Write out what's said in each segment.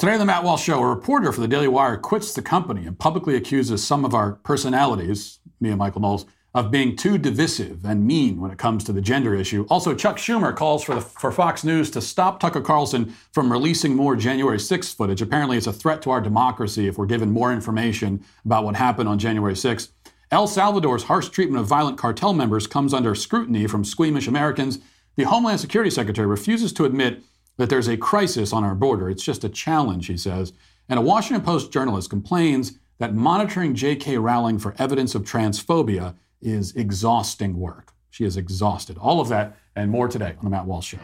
Today on the Matt Walsh Show, a reporter for the Daily Wire quits the company and publicly accuses some of our personalities, me and Michael Knowles, of being too divisive and mean when it comes to the gender issue. Also, Chuck Schumer calls for, the, for Fox News to stop Tucker Carlson from releasing more January 6th footage. Apparently, it's a threat to our democracy if we're given more information about what happened on January 6th. El Salvador's harsh treatment of violent cartel members comes under scrutiny from squeamish Americans. The Homeland Security Secretary refuses to admit that there's a crisis on our border. It's just a challenge, he says. And a Washington Post journalist complains that monitoring J.K. Rowling for evidence of transphobia is exhausting work. She is exhausted. All of that and more today on The Matt Walsh Show.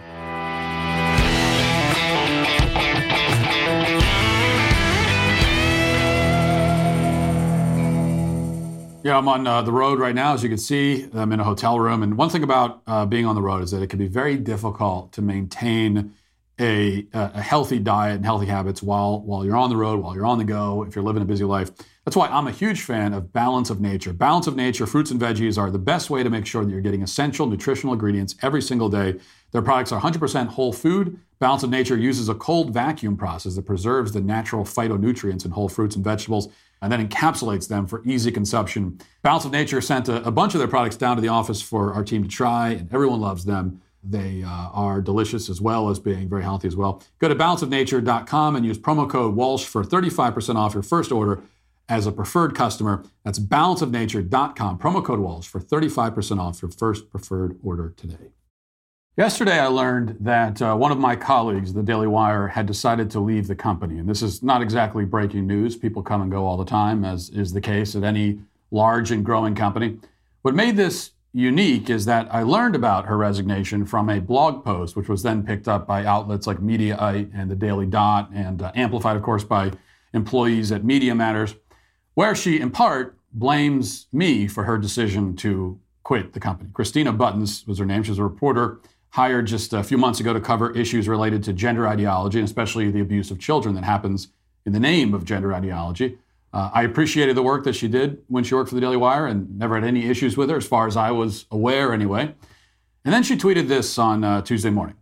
Yeah, I'm on uh, the road right now. As you can see, I'm in a hotel room. And one thing about uh, being on the road is that it can be very difficult to maintain a, a healthy diet and healthy habits while, while you're on the road, while you're on the go, if you're living a busy life. That's why I'm a huge fan of Balance of Nature. Balance of Nature fruits and veggies are the best way to make sure that you're getting essential nutritional ingredients every single day. Their products are 100% whole food. Balance of Nature uses a cold vacuum process that preserves the natural phytonutrients in whole fruits and vegetables and then encapsulates them for easy consumption. Balance of Nature sent a, a bunch of their products down to the office for our team to try, and everyone loves them. They uh, are delicious as well as being very healthy as well. Go to balanceofnature.com and use promo code Walsh for 35% off your first order as a preferred customer. That's balanceofnature.com, promo code Walsh for 35% off your first preferred order today. Yesterday, I learned that uh, one of my colleagues, the Daily Wire, had decided to leave the company. And this is not exactly breaking news. People come and go all the time, as is the case at any large and growing company. What made this unique is that I learned about her resignation from a blog post, which was then picked up by outlets like Mediaite and the Daily Dot, and uh, amplified, of course, by employees at Media Matters, where she, in part, blames me for her decision to quit the company. Christina Buttons was her name. She was a reporter hired just a few months ago to cover issues related to gender ideology, and especially the abuse of children that happens in the name of gender ideology. Uh, I appreciated the work that she did when she worked for the Daily Wire and never had any issues with her, as far as I was aware anyway. And then she tweeted this on uh, Tuesday morning.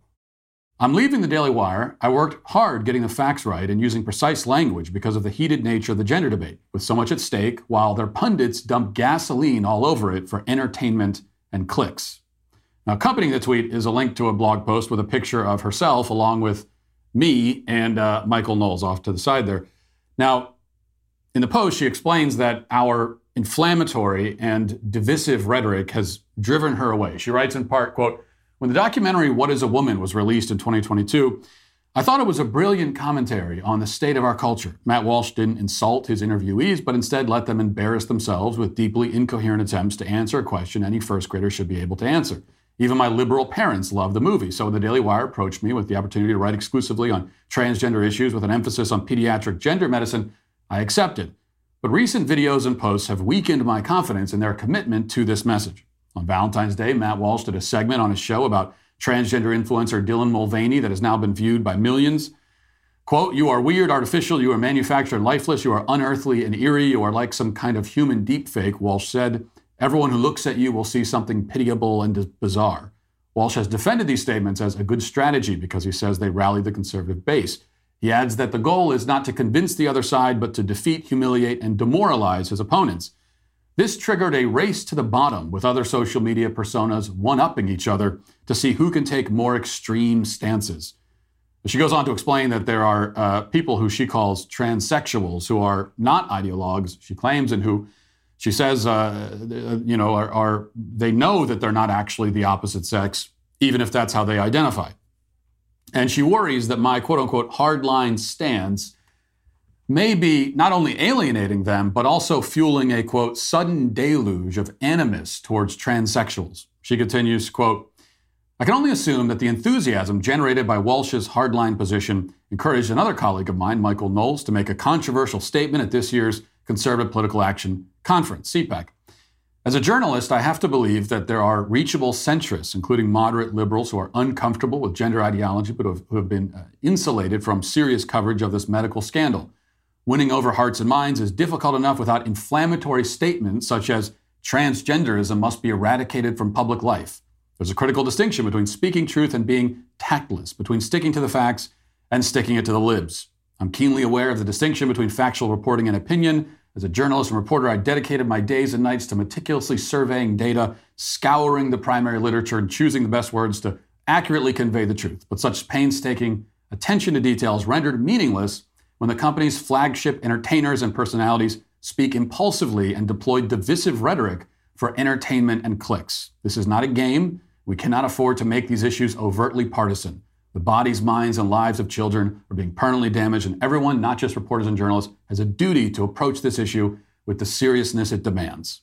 I'm leaving the Daily Wire. I worked hard getting the facts right and using precise language because of the heated nature of the gender debate, with so much at stake, while their pundits dump gasoline all over it for entertainment and clicks. Now, accompanying the tweet is a link to a blog post with a picture of herself along with me and uh, Michael Knowles off to the side there. Now, in the post, she explains that our inflammatory and divisive rhetoric has driven her away. She writes in part, quote, when the documentary What is a Woman was released in 2022, I thought it was a brilliant commentary on the state of our culture. Matt Walsh didn't insult his interviewees, but instead let them embarrass themselves with deeply incoherent attempts to answer a question any first grader should be able to answer. Even my liberal parents loved the movie. So when the Daily Wire approached me with the opportunity to write exclusively on transgender issues with an emphasis on pediatric gender medicine, I accepted. But recent videos and posts have weakened my confidence in their commitment to this message. On Valentine's Day, Matt Walsh did a segment on his show about transgender influencer Dylan Mulvaney that has now been viewed by millions. Quote, you are weird, artificial, you are manufactured, lifeless, you are unearthly and eerie, you are like some kind of human deepfake, Walsh said. Everyone who looks at you will see something pitiable and bizarre. Walsh has defended these statements as a good strategy because he says they rally the conservative base. He adds that the goal is not to convince the other side, but to defeat, humiliate, and demoralize his opponents. This triggered a race to the bottom with other social media personas one upping each other to see who can take more extreme stances. She goes on to explain that there are uh, people who she calls transsexuals who are not ideologues, she claims, and who she says, uh, you know, are, are, they know that they're not actually the opposite sex, even if that's how they identify. And she worries that my quote unquote hardline stance may be not only alienating them, but also fueling a quote sudden deluge of animus towards transsexuals. She continues, quote, I can only assume that the enthusiasm generated by Walsh's hardline position encouraged another colleague of mine, Michael Knowles, to make a controversial statement at this year's Conservative Political Action Conference, CPAC. As a journalist, I have to believe that there are reachable centrists, including moderate liberals who are uncomfortable with gender ideology but who have been uh, insulated from serious coverage of this medical scandal. Winning over hearts and minds is difficult enough without inflammatory statements such as transgenderism must be eradicated from public life. There's a critical distinction between speaking truth and being tactless, between sticking to the facts and sticking it to the libs. I'm keenly aware of the distinction between factual reporting and opinion. As a journalist and reporter, I dedicated my days and nights to meticulously surveying data, scouring the primary literature, and choosing the best words to accurately convey the truth. But such painstaking attention to details rendered meaningless when the company's flagship entertainers and personalities speak impulsively and deploy divisive rhetoric for entertainment and clicks. This is not a game. We cannot afford to make these issues overtly partisan. The bodies, minds, and lives of children are being permanently damaged, and everyone, not just reporters and journalists, has a duty to approach this issue with the seriousness it demands.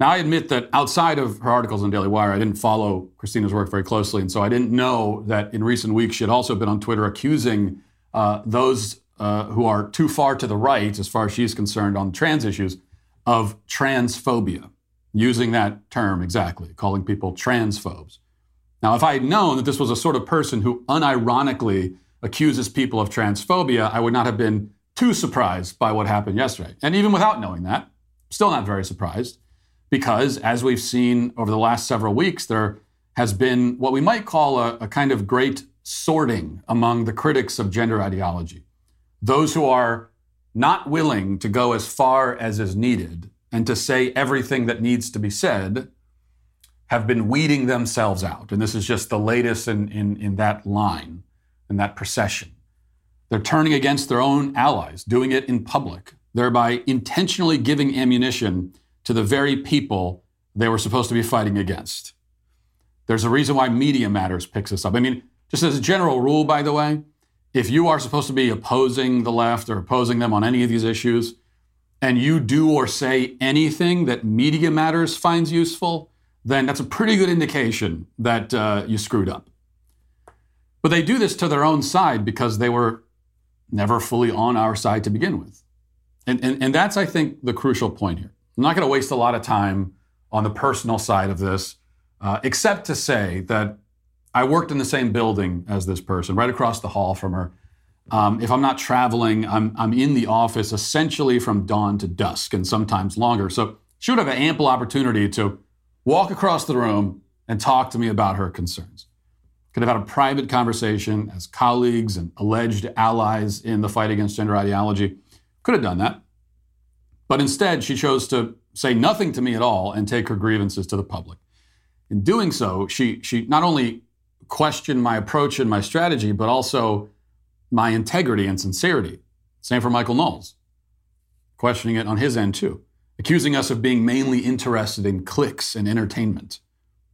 Now, I admit that outside of her articles on Daily Wire, I didn't follow Christina's work very closely, and so I didn't know that in recent weeks she had also been on Twitter accusing uh, those uh, who are too far to the right, as far as she's concerned, on trans issues, of transphobia, using that term exactly, calling people transphobes. Now, if I had known that this was a sort of person who unironically accuses people of transphobia, I would not have been too surprised by what happened yesterday. And even without knowing that, still not very surprised, because as we've seen over the last several weeks, there has been what we might call a, a kind of great sorting among the critics of gender ideology. Those who are not willing to go as far as is needed and to say everything that needs to be said have been weeding themselves out. And this is just the latest in, in, in that line, in that procession. They're turning against their own allies, doing it in public, thereby intentionally giving ammunition to the very people they were supposed to be fighting against. There's a reason why Media Matters picks this up. I mean, just as a general rule, by the way, if you are supposed to be opposing the left or opposing them on any of these issues, and you do or say anything that Media Matters finds useful, then that's a pretty good indication that uh, you screwed up. But they do this to their own side because they were never fully on our side to begin with. And, and, and that's, I think, the crucial point here. I'm not going to waste a lot of time on the personal side of this, uh, except to say that I worked in the same building as this person, right across the hall from her. Um, if I'm not traveling, I'm, I'm in the office essentially from dawn to dusk and sometimes longer. So she would have an ample opportunity to walk across the room and talk to me about her concerns. Could have had a private conversation as colleagues and alleged allies in the fight against gender ideology. Could have done that. But instead, she chose to say nothing to me at all and take her grievances to the public. In doing so, she, she not only questioned my approach and my strategy, but also my integrity and sincerity. Same for Michael Knowles, questioning it on his end too accusing us of being mainly interested in clicks and entertainment,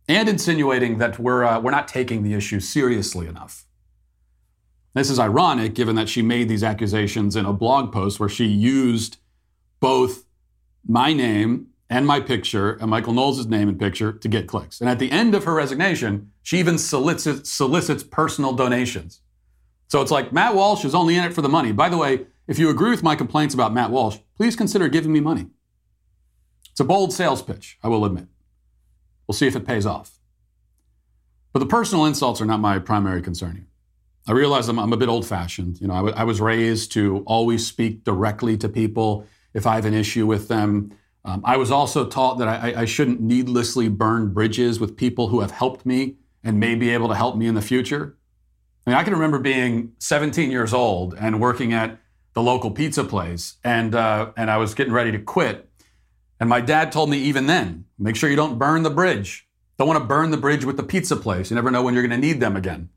and insinuating that we're, uh, we're not taking the issue seriously enough. This is ironic given that she made these accusations in a blog post where she used both my name and my picture and Michael Knowles' name and picture to get clicks. And at the end of her resignation, she even solicits, solicits personal donations. So it's like Matt Walsh is only in it for the money. By the way, if you agree with my complaints about Matt Walsh, please consider giving me money. It's a bold sales pitch, I will admit. We'll see if it pays off. But the personal insults are not my primary concern here. I realize I'm, I'm a bit old fashioned. You know, I, w- I was raised to always speak directly to people if I have an issue with them. Um, I was also taught that I, I shouldn't needlessly burn bridges with people who have helped me and may be able to help me in the future. I mean, I can remember being 17 years old and working at the local pizza place, and uh, and I was getting ready to quit, and my dad told me even then, make sure you don't burn the bridge. Don't want to burn the bridge with the pizza place. You never know when you're going to need them again.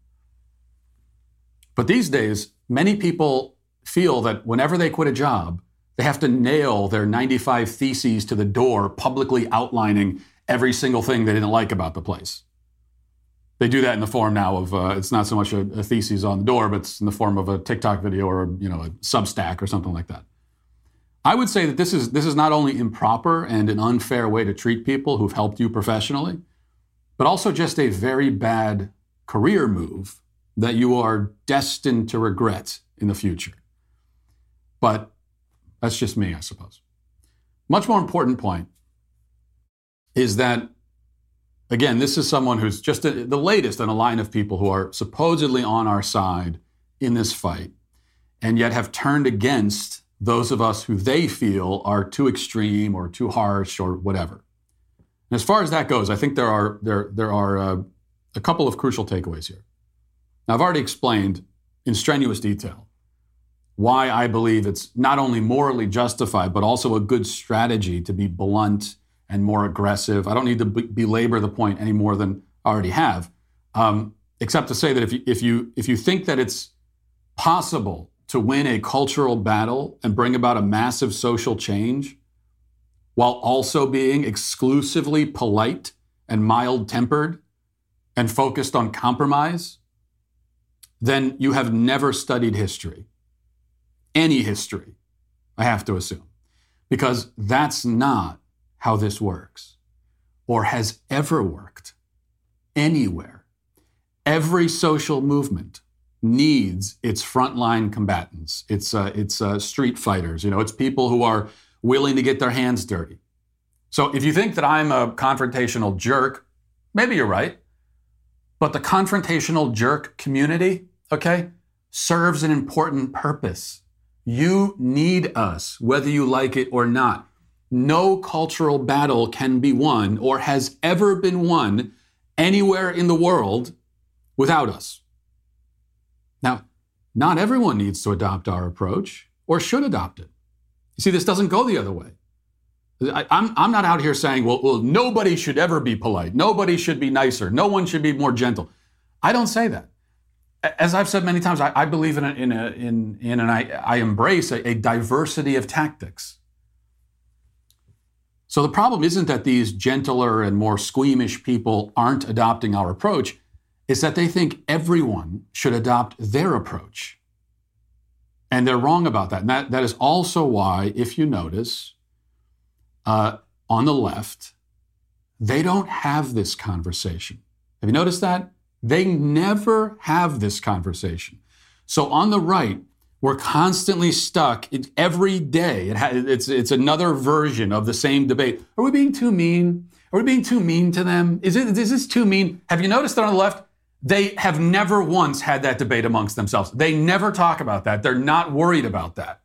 But these days, many people feel that whenever they quit a job, they have to nail their 95 theses to the door, publicly outlining every single thing they didn't like about the place. They do that in the form now of uh, it's not so much a, a thesis on the door, but it's in the form of a TikTok video or you know a Substack or something like that. I would say that this is this is not only improper and an unfair way to treat people who've helped you professionally, but also just a very bad career move that you are destined to regret in the future. But that's just me, I suppose. Much more important point is that again, this is someone who's just a, the latest in a line of people who are supposedly on our side in this fight and yet have turned against those of us who they feel are too extreme or too harsh or whatever. And as far as that goes, I think there are there there are uh, a couple of crucial takeaways here. Now, I've already explained in strenuous detail why I believe it's not only morally justified, but also a good strategy to be blunt and more aggressive. I don't need to be- belabor the point any more than I already have, um, except to say that if you, if you if you think that it's possible to win a cultural battle and bring about a massive social change while also being exclusively polite and mild tempered and focused on compromise, then you have never studied history. Any history, I have to assume, because that's not how this works or has ever worked anywhere. Every social movement needs its frontline combatants. It's uh, it's uh, street fighters. You know, it's people who are willing to get their hands dirty. So if you think that I'm a confrontational jerk, maybe you're right. But the confrontational jerk community, okay, serves an important purpose. You need us, whether you like it or not. No cultural battle can be won or has ever been won anywhere in the world without us. Now, not everyone needs to adopt our approach or should adopt it. You see, this doesn't go the other way. I, am I'm, not out here saying, well, well, nobody should ever be polite. Nobody should be nicer. No one should be more gentle. I don't say that. As I've said many times, I, I believe in, a, in, a, in, in and I, I embrace a, a diversity of tactics. So the problem isn't that these gentler and more squeamish people aren't adopting our approach, it's that they think everyone should adopt their approach. And they're wrong about that. And that, that is also why, if you notice, uh, on the left, they don't have this conversation. Have you noticed that? They never have this conversation. So on the right, we're constantly stuck every day. It ha- it's, it's another version of the same debate. Are we being too mean? Are we being too mean to them? Is, it, is this too mean? Have you noticed that on the left, they have never once had that debate amongst themselves. They never talk about that. They're not worried about that.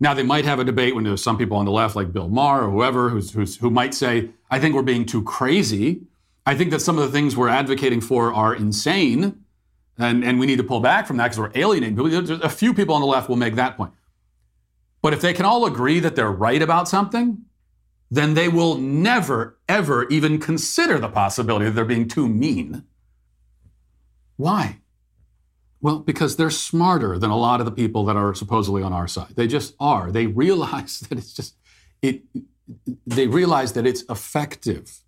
Now, they might have a debate when there's some people on the left, like Bill Maher or whoever, who's, who's, who might say, I think we're being too crazy. I think that some of the things we're advocating for are insane, and, and we need to pull back from that because we're alienating people. A few people on the left will make that point. But if they can all agree that they're right about something, then they will never, ever even consider the possibility that they're being too mean. Why? Well, because they're smarter than a lot of the people that are supposedly on our side. They just are. They realize that it's just it. They realize that it's effective.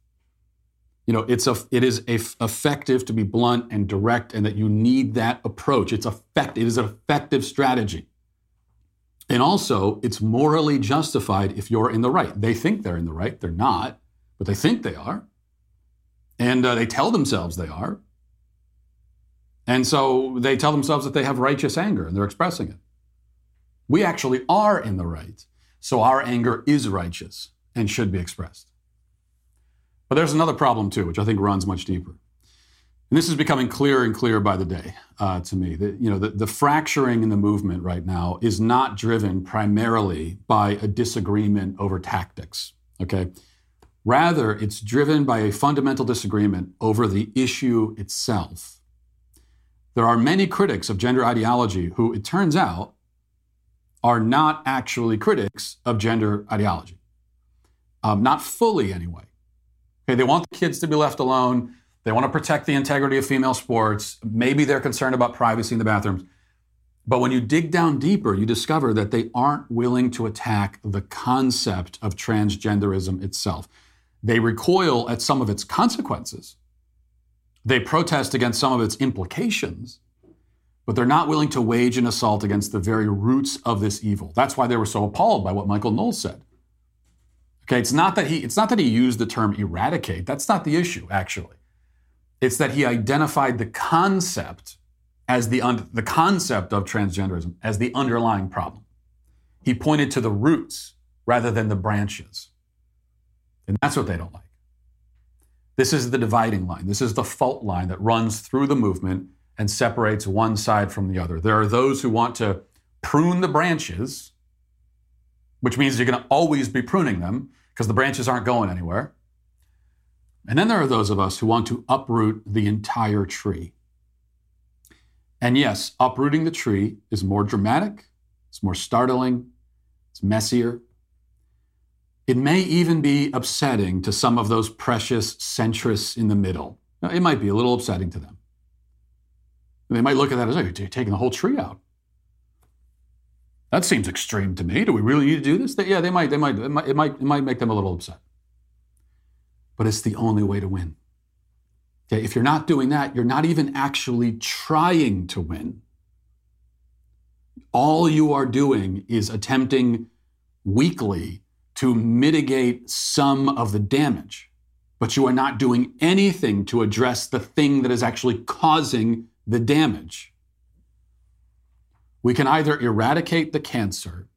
You know, it's a, it is a, effective to be blunt and direct, and that you need that approach. It's effect. It is an effective strategy. And also, it's morally justified if you're in the right. They think they're in the right. They're not, but they think they are. And uh, they tell themselves they are. And so they tell themselves that they have righteous anger and they're expressing it. We actually are in the right. So our anger is righteous and should be expressed. But there's another problem too, which I think runs much deeper. And this is becoming clearer and clearer by the day uh, to me. That you know, the, the fracturing in the movement right now is not driven primarily by a disagreement over tactics. Okay, rather it's driven by a fundamental disagreement over the issue itself there are many critics of gender ideology who, it turns out, are not actually critics of gender ideology. Um, not fully, anyway. Okay, they want the kids to be left alone. They want to protect the integrity of female sports. Maybe they're concerned about privacy in the bathrooms. But when you dig down deeper, you discover that they aren't willing to attack the concept of transgenderism itself. They recoil at some of its consequences, they protest against some of its implications, but they're not willing to wage an assault against the very roots of this evil. That's why they were so appalled by what Michael Knowles said. Okay, it's not that he it's not that he used the term eradicate. That's not the issue actually. It's that he identified the concept as the un, the concept of transgenderism as the underlying problem. He pointed to the roots rather than the branches. And that's what they don't like. This is the dividing line. This is the fault line that runs through the movement and separates one side from the other. There are those who want to prune the branches, which means you're going to always be pruning them because the branches aren't going anywhere. And then there are those of us who want to uproot the entire tree. And yes, uprooting the tree is more dramatic, it's more startling, it's messier. It may even be upsetting to some of those precious centrists in the middle. Now, it might be a little upsetting to them. They might look at that as, oh, you're taking the whole tree out. That seems extreme to me. Do we really need to do this? They, yeah, they might, they might, it might, it might, it might make them a little upset. But it's the only way to win. Okay, if you're not doing that, you're not even actually trying to win. All you are doing is attempting weakly to mitigate some of the damage, but you are not doing anything to address the thing that is actually causing the damage. We can either eradicate the cancer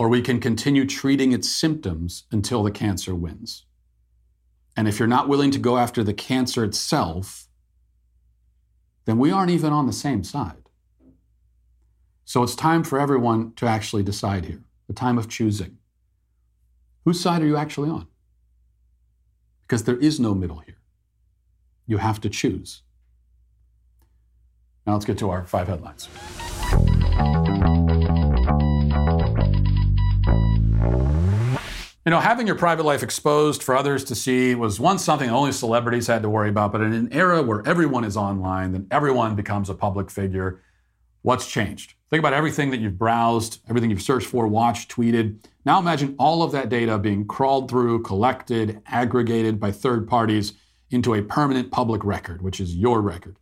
or we can continue treating its symptoms until the cancer wins. And if you're not willing to go after the cancer itself, then we aren't even on the same side. So it's time for everyone to actually decide here, the time of choosing. Whose side are you actually on? Because there is no middle here. You have to choose. Now let's get to our five headlines. You know, having your private life exposed for others to see was once something only celebrities had to worry about, but in an era where everyone is online, then everyone becomes a public figure. What's changed? Think about everything that you've browsed, everything you've searched for, watched, tweeted. Now imagine all of that data being crawled through, collected, aggregated by third parties into a permanent public record, which is your record.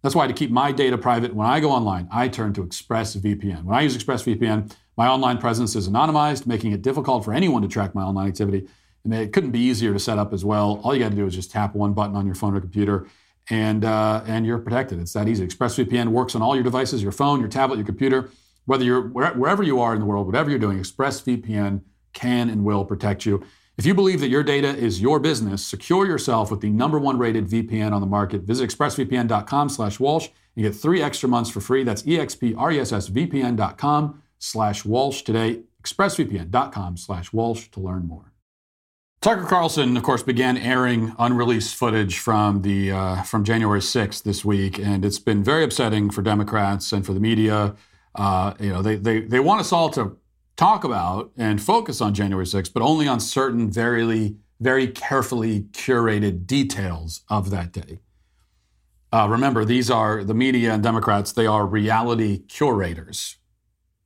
That's why to keep my data private, when I go online, I turn to ExpressVPN. When I use ExpressVPN, my online presence is anonymized, making it difficult for anyone to track my online activity. And it couldn't be easier to set up as well. All you got to do is just tap one button on your phone or computer, and uh, and you're protected. It's that easy. ExpressVPN works on all your devices, your phone, your tablet, your computer, whether you're wherever you are in the world, whatever you're doing. ExpressVPN can and will protect you. If you believe that your data is your business, secure yourself with the number one rated VPN on the market. Visit expressvpn.com/walsh and get three extra months for free. That's expressvpn.com slash Walsh today, expressvpn.com slash Walsh to learn more. Tucker Carlson, of course, began airing unreleased footage from the uh, from January 6th this week, and it's been very upsetting for Democrats and for the media. Uh, you know, they, they they want us all to talk about and focus on January 6th, but only on certain very very carefully curated details of that day. Uh, remember, these are the media and Democrats. They are reality curators.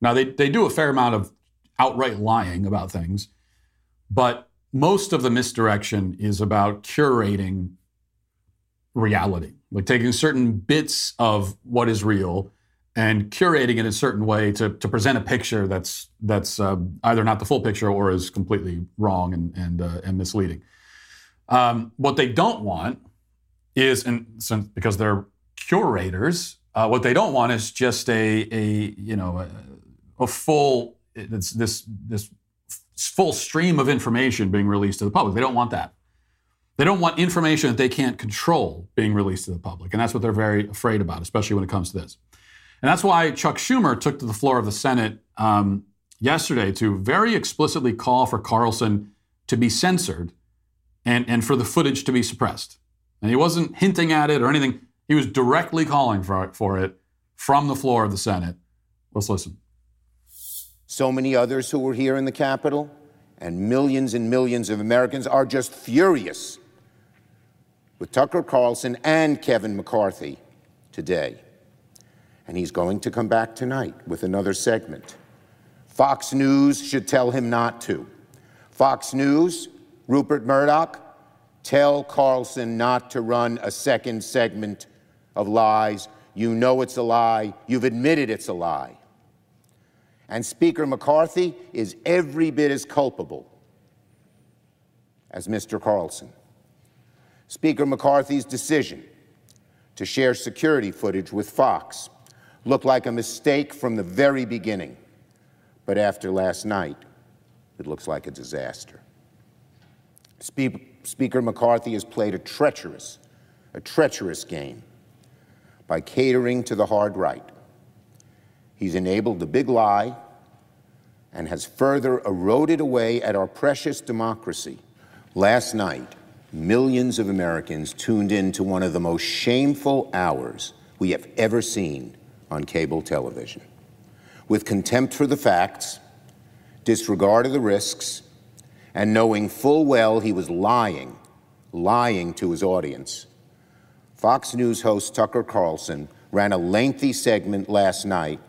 Now, they, they do a fair amount of outright lying about things, but most of the misdirection is about curating reality, like taking certain bits of what is real and curating it in a certain way to, to present a picture that's that's uh, either not the full picture or is completely wrong and and, uh, and misleading. Um, what they don't want is, and since, because they're curators, uh, what they don't want is just a a you know a, a full this this this full stream of information being released to the public. They don't want that. They don't want information that they can't control being released to the public, and that's what they're very afraid about, especially when it comes to this. And that's why Chuck Schumer took to the floor of the Senate um, yesterday to very explicitly call for Carlson to be censored and, and for the footage to be suppressed. And he wasn't hinting at it or anything. He was directly calling for for it from the floor of the Senate. Let's listen so many others who were here in the Capitol, and millions and millions of Americans are just furious with Tucker Carlson and Kevin McCarthy today. And he's going to come back tonight with another segment. Fox News should tell him not to. Fox News, Rupert Murdoch, tell Carlson not to run a second segment of lies. You know it's a lie. You've admitted it's a lie. And Speaker McCarthy is every bit as culpable as Mr. Carlson. Speaker McCarthy's decision to share security footage with Fox looked like a mistake from the very beginning. But after last night, it looks like a disaster. Spe Speaker McCarthy has played a treacherous, a treacherous game by catering to the hard right He's enabled the big lie and has further eroded away at our precious democracy. Last night, millions of Americans tuned in to one of the most shameful hours we have ever seen on cable television. With contempt for the facts, disregard of the risks, and knowing full well he was lying, lying to his audience, Fox News host Tucker Carlson ran a lengthy segment last night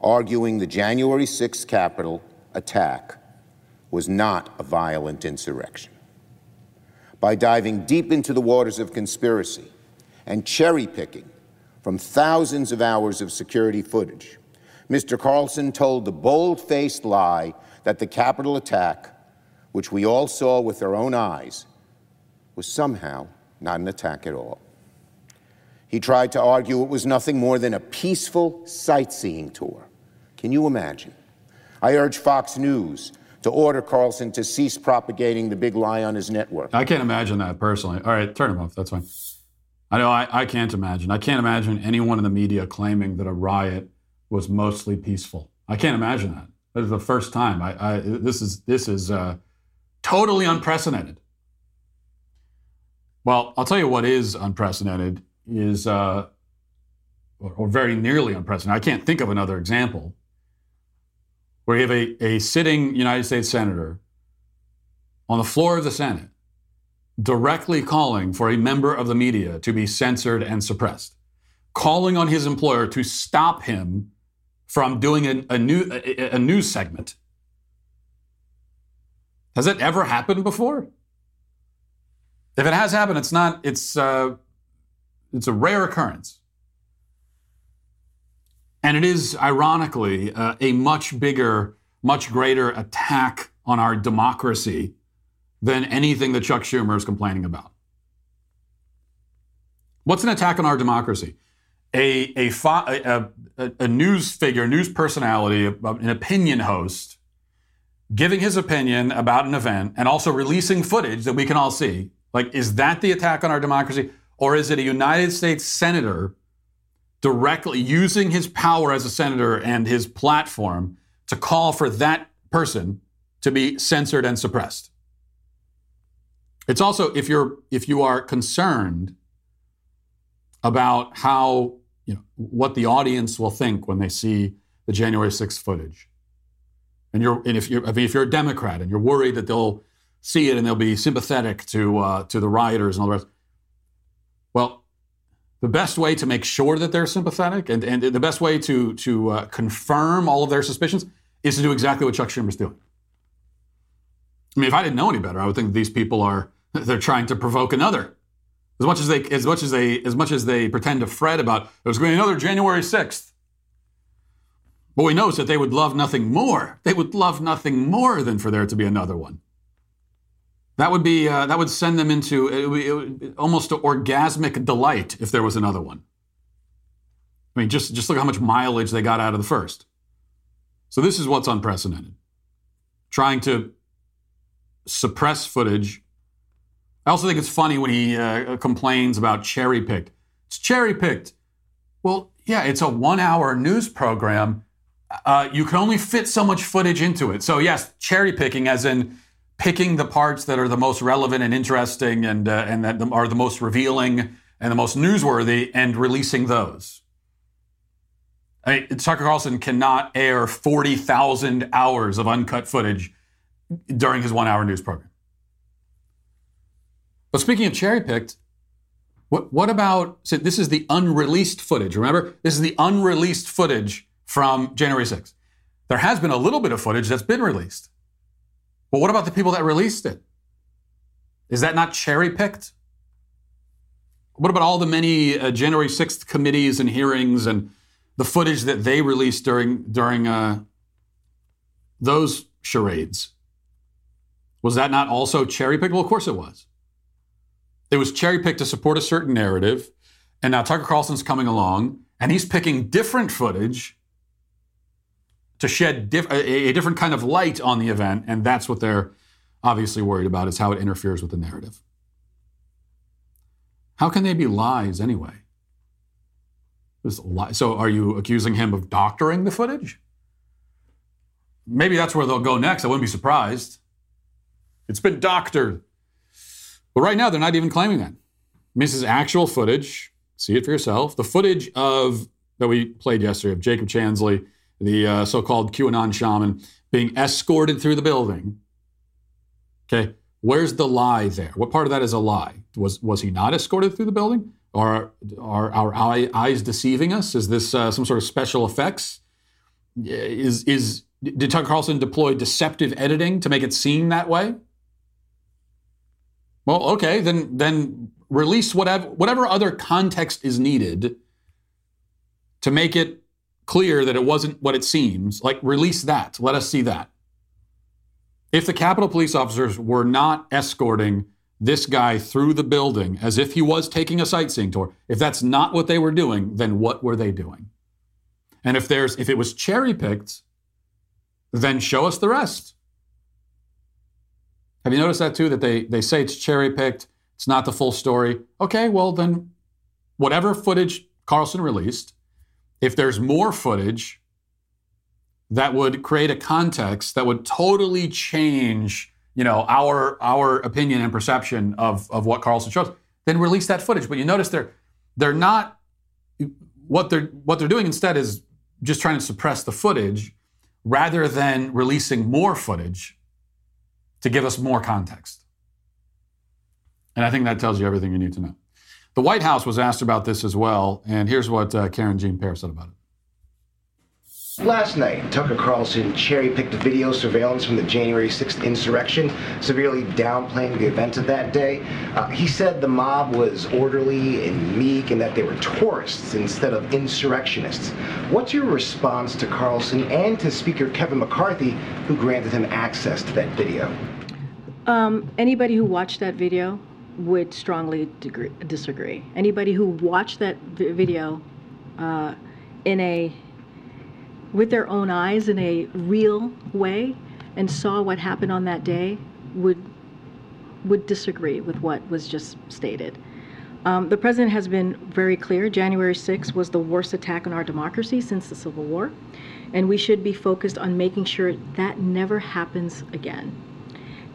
arguing the January 6th Capitol attack was not a violent insurrection. By diving deep into the waters of conspiracy and cherry picking from thousands of hours of security footage, Mr. Carlson told the bold faced lie that the Capitol attack, which we all saw with our own eyes, was somehow not an attack at all. He tried to argue it was nothing more than a peaceful sightseeing tour. Can you imagine? I urge Fox News to order Carlson to cease propagating the big lie on his network. I can't imagine that personally. All right, turn him off. That's fine. I know I, I can't imagine. I can't imagine anyone in the media claiming that a riot was mostly peaceful. I can't imagine that. This is the first time. I, I this is this is uh, totally unprecedented. Well, I'll tell you what is unprecedented is, uh, or, or very nearly unprecedented. I can't think of another example where you have a, a sitting United States senator on the floor of the Senate directly calling for a member of the media to be censored and suppressed, calling on his employer to stop him from doing a, a, new, a, a news segment. Has it ever happened before? If it has happened, it's not, it's, uh, it's a rare occurrence. And it is, ironically, uh, a much bigger, much greater attack on our democracy than anything that Chuck Schumer is complaining about. What's an attack on our democracy? A, a, a, a, a news figure, news personality, an opinion host, giving his opinion about an event and also releasing footage that we can all see. Like, is that the attack on our democracy? Or is it a United States senator directly using his power as a senator and his platform to call for that person to be censored and suppressed. It's also if you're if you are concerned about how you know what the audience will think when they see the January 6th footage. And you're and if you're I mean, if you're a Democrat and you're worried that they'll see it and they'll be sympathetic to uh, to the rioters and all the rest. Well, the best way to make sure that they're sympathetic and, and the best way to, to uh, confirm all of their suspicions is to do exactly what Chuck Schumer's doing. I mean, if I didn't know any better, I would think these people are they're trying to provoke another. As much as they as much as they as much as they pretend to fret about there's going to be another January 6th. What we know is that they would love nothing more. They would love nothing more than for there to be another one. That would be uh, that would send them into it would, it would, almost orgasmic delight if there was another one. I mean, just just look how much mileage they got out of the first. So this is what's unprecedented. Trying to suppress footage. I also think it's funny when he uh, complains about cherry picked. It's cherry picked. Well, yeah, it's a one hour news program. Uh, you can only fit so much footage into it. So yes, cherry picking, as in picking the parts that are the most relevant and interesting and, uh, and that are the most revealing and the most newsworthy and releasing those. I mean, Tucker Carlson cannot air 40,000 hours of uncut footage during his one hour news program. But speaking of cherry picked, what, what about, so this is the unreleased footage. Remember, this is the unreleased footage from January 6th. There has been a little bit of footage that's been released. Well, what about the people that released it? Is that not cherry picked? What about all the many uh, January 6th committees and hearings and the footage that they released during, during uh, those charades? Was that not also cherry picked? Well, of course it was. It was cherry picked to support a certain narrative. And now Tucker Carlson's coming along and he's picking different footage to shed diff- a, a different kind of light on the event, and that's what they're obviously worried about is how it interferes with the narrative. How can they be lies anyway? So, are you accusing him of doctoring the footage? Maybe that's where they'll go next. I wouldn't be surprised. It's been doctored. But right now, they're not even claiming that. I mean, this is actual footage see it for yourself. The footage of that we played yesterday of Jacob Chansley, the uh, so-called QAnon shaman, being escorted through the building. Okay, where's the lie there? What part of that is a lie? Was was he not escorted through the building? Are are our eyes deceiving us? Is this uh, some sort of special effects? Is is did Tucker Carlson deploy deceptive editing to make it seem that way? Well, okay, then then release whatever whatever other context is needed to make it clear that it wasn't what it seems. Like release that. Let us see that. If the Capitol police officers were not escorting this guy through the building as if he was taking a sightseeing tour, if that's not what they were doing, then what were they doing? And if there's if it was cherry picked, then show us the rest. Have you noticed that too? That they, they say it's cherry picked, it's not the full story. Okay, well, then whatever footage Carlson released, if there's more footage that would create a context that would totally change you know our our opinion and perception of, of what Carlson shows, then release that footage. But you notice they're they're not what they're what they're doing instead is just trying to suppress the footage rather than releasing more footage to give us more context. And I think that tells you everything you need to know. The White House was asked about this as well, and here's what uh, Karine Jean-Pierre said about it. Last night, Tucker Carlson cherry-picked video surveillance from the January 6th insurrection, severely downplaying the events of that day. Uh, he said the mob was orderly and meek and that they were tourists instead of insurrectionists. What's your response to Carlson and to Speaker Kevin McCarthy, who granted him access to that video? Um, anybody who watched that video would strongly disagree. Anybody who watched that video uh, in a with their own eyes in a real way and saw what happened on that day would would disagree with what was just stated. Um, the president has been very clear. January 6th was the worst attack on our democracy since the Civil War, and we should be focused on making sure that never happens again.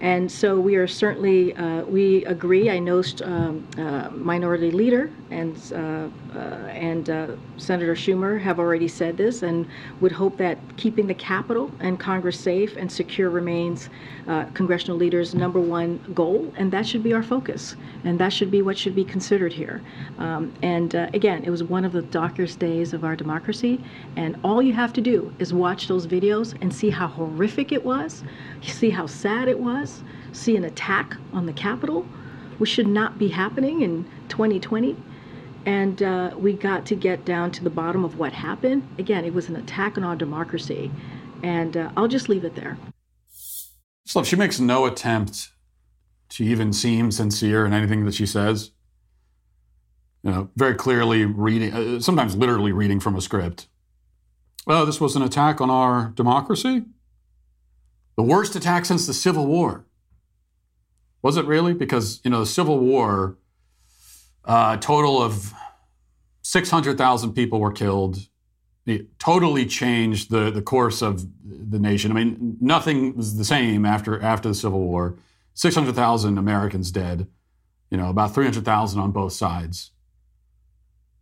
And so we are certainly, uh, we agree. I know um, uh, Minority Leader and, uh, and uh, Senator Schumer have already said this and would hope that keeping the Capitol and Congress safe and secure remains uh, congressional leaders' number one goal. And that should be our focus. And that should be what should be considered here. Um, and again, it was one of the darkest days of our democracy. And all you have to do is watch those videos and see how horrific it was, see how sad it was see an attack on the Capitol, which should not be happening in 2020. And uh, we got to get down to the bottom of what happened. Again, it was an attack on our democracy. And uh, I'll just leave it there. So she makes no attempt to even seem sincere in anything that she says. You know, very clearly reading, uh, sometimes literally reading from a script. Oh, this was an attack on our democracy? The worst attack since the Civil War. Was it really? Because, you know, the Civil War, uh, a total of 600,000 people were killed. It totally changed the, the course of the nation. I mean, nothing was the same after, after the Civil War. 600,000 Americans dead, you know, about 300,000 on both sides.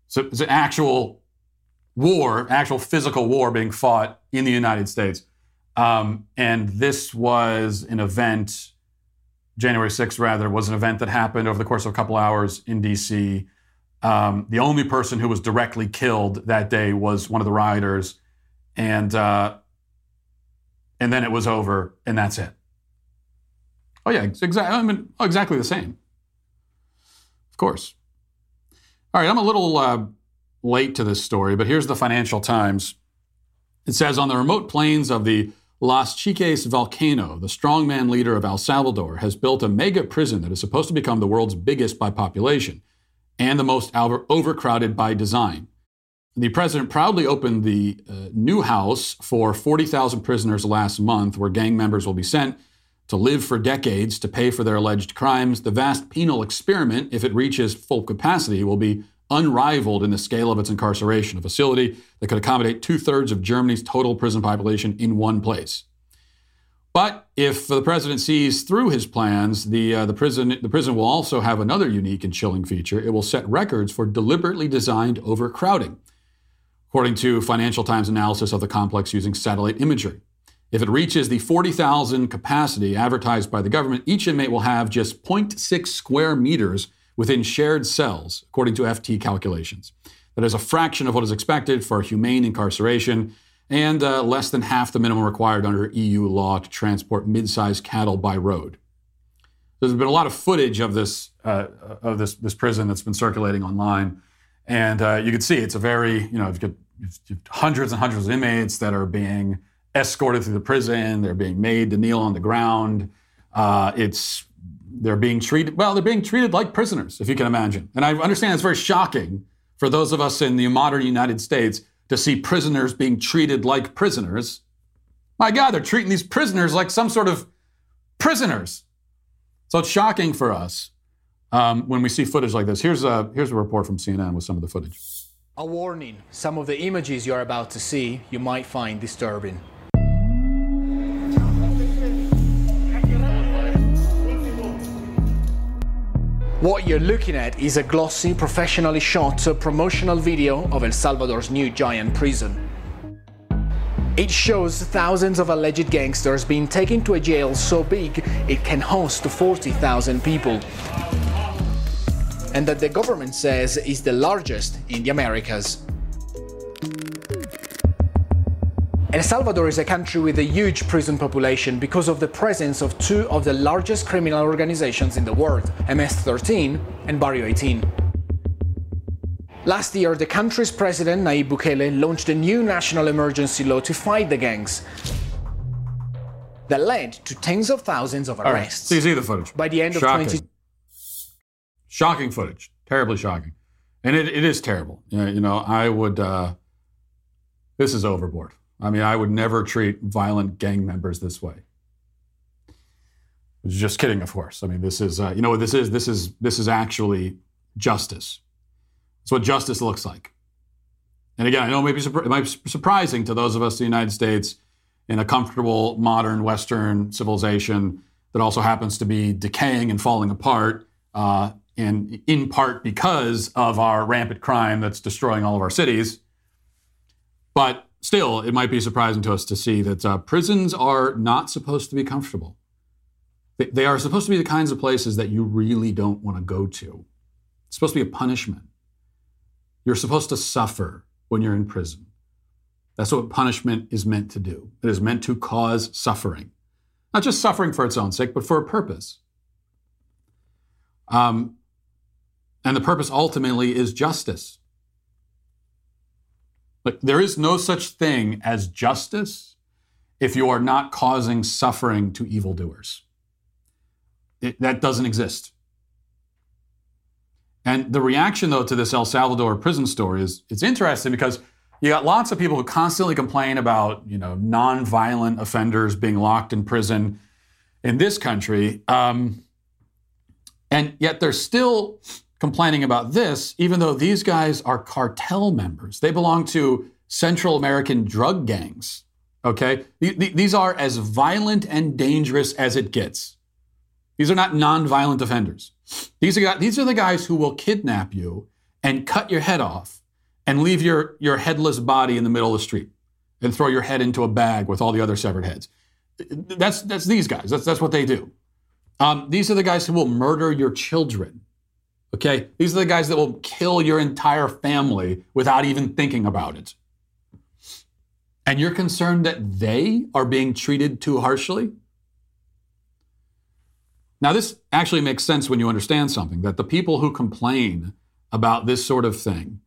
So it's an actual war, actual physical war being fought in the United States. Um, and this was an event, January 6th, rather, was an event that happened over the course of a couple hours in DC. Um, the only person who was directly killed that day was one of the rioters. And, uh, and then it was over, and that's it. Oh, yeah, exactly. I mean, oh, exactly the same. Of course. All right, I'm a little uh, late to this story, but here's the Financial Times. It says on the remote plains of the Las Chiques volcano, the strongman leader of El Salvador, has built a mega prison that is supposed to become the world's biggest by population and the most overcrowded by design. The president proudly opened the uh, new house for 40,000 prisoners last month, where gang members will be sent to live for decades to pay for their alleged crimes. The vast penal experiment, if it reaches full capacity, will be unrivaled in the scale of its incarceration, a facility that could accommodate two thirds of Germany's total prison population in one place. But if the president sees through his plans, the, uh, the, prison, the prison will also have another unique and chilling feature. It will set records for deliberately designed overcrowding, according to Financial Times analysis of the complex using satellite imagery. If it reaches the 40,000 capacity advertised by the government, each inmate will have just 0.6 square meters within shared cells, according to FT calculations. That is a fraction of what is expected for humane incarceration and uh, less than half the minimum required under EU law to transport mid-sized cattle by road. There's been a lot of footage of this uh, of this this prison that's been circulating online, and uh, you can see it's a very you know you've got hundreds and hundreds of inmates that are being escorted through the prison. They're being made to kneel on the ground. Uh, it's they're being treated well. They're being treated like prisoners, if you can imagine. And I understand it's very shocking for those of us in the modern United States to see prisoners being treated like prisoners. My God, they're treating these prisoners like some sort of prisoners. So it's shocking for us um, when we see footage like this. Here's a, here's a report from CNN with some of the footage. A warning some of the images you're about to see you might find disturbing. What you're looking at is a glossy, professionally shot uh, promotional video of El Salvador's new giant prison. It shows thousands of alleged gangsters being taken to a jail so big it can host 40,000 people. And that the government says is the largest in the Americas. El Salvador is a country with a huge prison population because of the presence of two of the largest criminal organizations in the world, MS-13 and Barrio 18. Last year, the country's president, Nayib Bukele, launched a new national emergency law to fight the gangs that led to tens of thousands of arrests. So you see the footage. By the end shocking. of 20... Shocking footage. Terribly shocking. And it, it is terrible. You know, I would... Uh, this is overboard. I mean, I would never treat violent gang members this way. Just kidding, of course. I mean, this is uh, you know what this is. This is this is actually justice. It's what justice looks like. And again, I know it it might be surprising to those of us in the United States in a comfortable modern Western civilization that also happens to be decaying and falling apart, uh, in part because of our rampant crime that's destroying all of our cities. But still, it might be surprising to us to see that uh, prisons are not supposed to be comfortable. They, they are supposed to be the kinds of places that you really don't want to go to. It's supposed to be a punishment. You're supposed to suffer when you're in prison. That's what punishment is meant to do. It is meant to cause suffering. Not just suffering for its own sake, but for a purpose. Um, and the purpose ultimately is justice. But there is no such thing as justice if you are not causing suffering to evildoers. It, that doesn't exist. And the reaction, though, to this El Salvador prison story is it's interesting because you got lots of people who constantly complain about, you know, nonviolent offenders being locked in prison in this country, um, and yet they're still complaining about this, even though these guys are cartel members. They belong to Central American drug gangs. Okay? These are as violent and dangerous as it gets. These are not nonviolent offenders. These are, these are the guys who will kidnap you and cut your head off and leave your, your headless body in the middle of the street and throw your head into a bag with all the other severed heads. That's, that's these guys. That's, that's what they do. Um, these are the guys who will murder your children Okay? These are the guys that will kill your entire family without even thinking about it. And you're concerned that they are being treated too harshly? Now, this actually makes sense when you understand something that the people who complain about this sort of thing,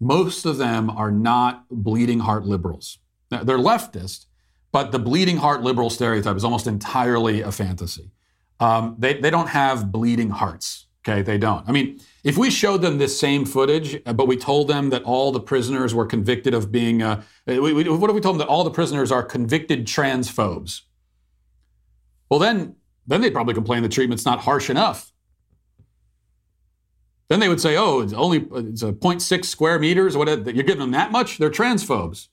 most of them are not bleeding heart liberals. They're leftist, but the bleeding heart liberal stereotype is almost entirely a fantasy. Um, they, they don't have bleeding hearts. Okay, they don't. I mean, if we showed them this same footage, uh, but we told them that all the prisoners were convicted of being, uh, we, we, what if we told them that all the prisoners are convicted transphobes? Well, then, then they'd probably complain the treatment's not harsh enough. Then they would say, "Oh, it's only it's a 0.6 square meters. What you're giving them that much? They're transphobes."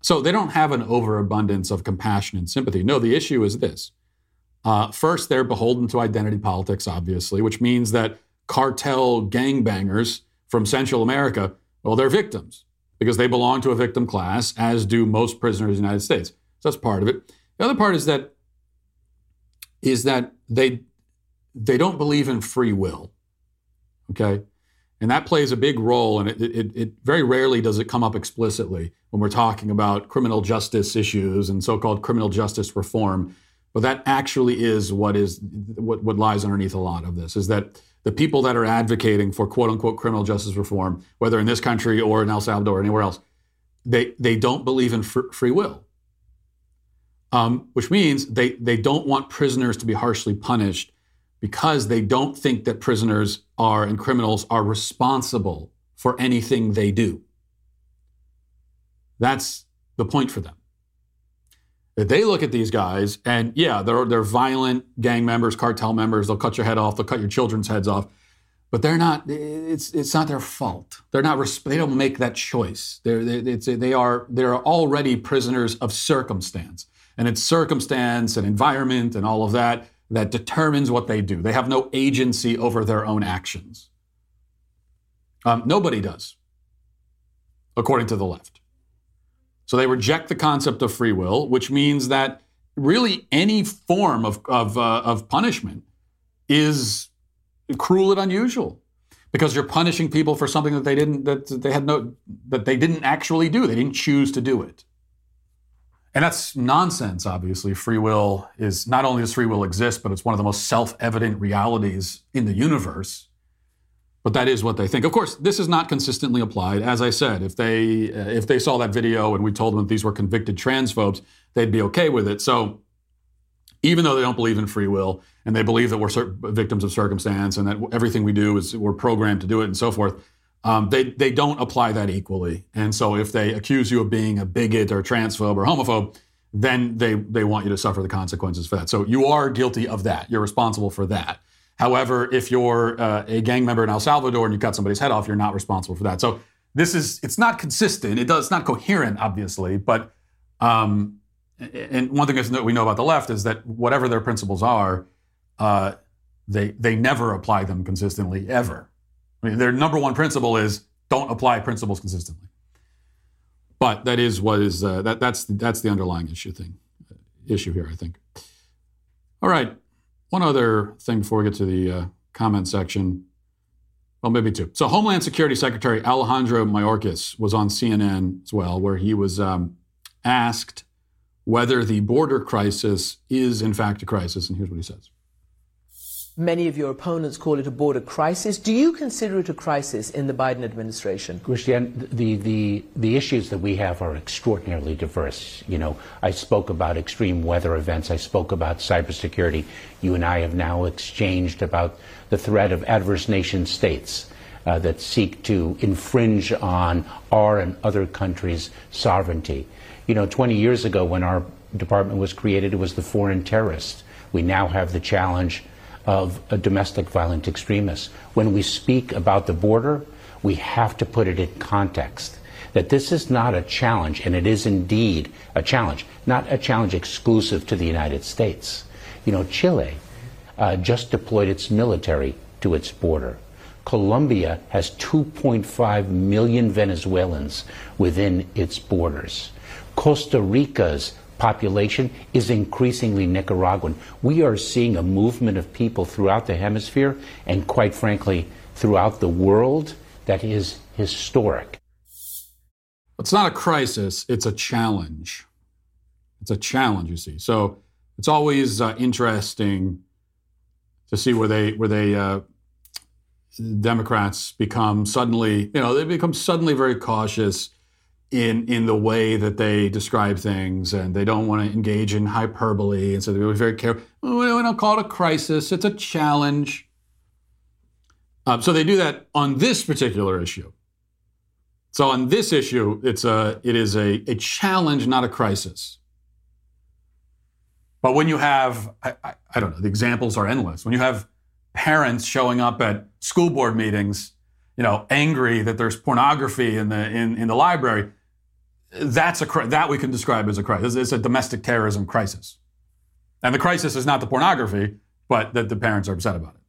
So they don't have an overabundance of compassion and sympathy. No, the issue is this. Uh, first, they're beholden to identity politics, obviously, which means that cartel gangbangers from Central America, well, they're victims because they belong to a victim class, as do most prisoners in the United States. So that's part of it. The other part is that is that they they don't believe in free will. Okay, and that plays a big role, and it, it, it very rarely does it come up explicitly when we're talking about criminal justice issues and so-called criminal justice reform. But that actually is what is what, what lies underneath a lot of this is that the people that are advocating for quote unquote criminal justice reform, whether in this country or in El Salvador or anywhere else, they, they don't believe in fr- free will, um, which means they, they don't want prisoners to be harshly punished because they don't think that prisoners are and criminals are responsible for anything they do. That's the point for them. They look at these guys and yeah, they're they're violent gang members, cartel members. They'll cut your head off. They'll cut your children's heads off. But they're not. It's it's not their fault. They're not. They don't make that choice. They're they, it's, they are they're already prisoners of circumstance, and it's circumstance and environment and all of that that determines what they do. They have no agency over their own actions. Um, nobody does, according to the left. So they reject the concept of free will, which means that really any form of, of, uh, of punishment is cruel and unusual because you're punishing people for something that they didn't that they had no that they didn't actually do. They didn't choose to do it. And that's nonsense obviously. Free will is not only does free will exist but it's one of the most self-evident realities in the universe but that is what they think. Of course, this is not consistently applied. As I said, if they uh, if they saw that video and we told them that these were convicted transphobes, they'd be okay with it. So even though they don't believe in free will and they believe that we're victims of circumstance and that everything we do is we're programmed to do it and so forth, um, they they don't apply that equally. And so if they accuse you of being a bigot or transphobe or homophobe, then they they want you to suffer the consequences for that. So you are guilty of that. You're responsible for that. However, if you're uh, a gang member in El Salvador and you cut somebody's head off, you're not responsible for that. So this is it's not consistent. It does it's not coherent, obviously, but um, and one thing that we know about the left is that whatever their principles are, uh, they they never apply them consistently ever. I mean, their number one principle is don't apply principles consistently. But that is what is uh, that that's that's the underlying issue thing issue here, I think. All right. One other thing before we get to the uh, comment section. Well, maybe two. So, Homeland Security Secretary Alejandro Mayorkas was on CNN as well, where he was um, asked whether the border crisis is, in fact, a crisis. And here's what he says. Many of your opponents call it a border crisis. Do you consider it a crisis in the Biden administration? Christiane, the, the, the issues that we have are extraordinarily diverse. You know, I spoke about extreme weather events. I spoke about cybersecurity. You and I have now exchanged about the threat of adverse nation states uh, that seek to infringe on our and other countries' sovereignty. You know, 20 years ago when our department was created, it was the foreign terrorist. We now have the challenge of domestic violent extremists. When we speak about the border, we have to put it in context. That this is not a challenge, and it is indeed a challenge, not a challenge exclusive to the United States. You know, Chile uh, just deployed its military to its border. Colombia has 2.5 million Venezuelans within its borders. Costa Rica's population is increasingly Nicaraguan. We are seeing a movement of people throughout the hemisphere and, quite frankly, throughout the world that is historic. It's not a crisis, it's a challenge. It's a challenge, you see. So it's always uh, interesting to see where they, where they, uh, Democrats become suddenly, you know, they become suddenly very cautious in in the way that they describe things, and they don't want to engage in hyperbole, and so they're very careful. We don't call it a crisis; it's a challenge. Um, so they do that on this particular issue. So on this issue, it's a it is a, a challenge, not a crisis. But when you have, I, I, I don't know, the examples are endless. When you have parents showing up at school board meetings, you know, angry that there's pornography in the in, in the library, that's a that we can describe as a crisis. It's a domestic terrorism crisis, and the crisis is not the pornography, but that the parents are upset about it.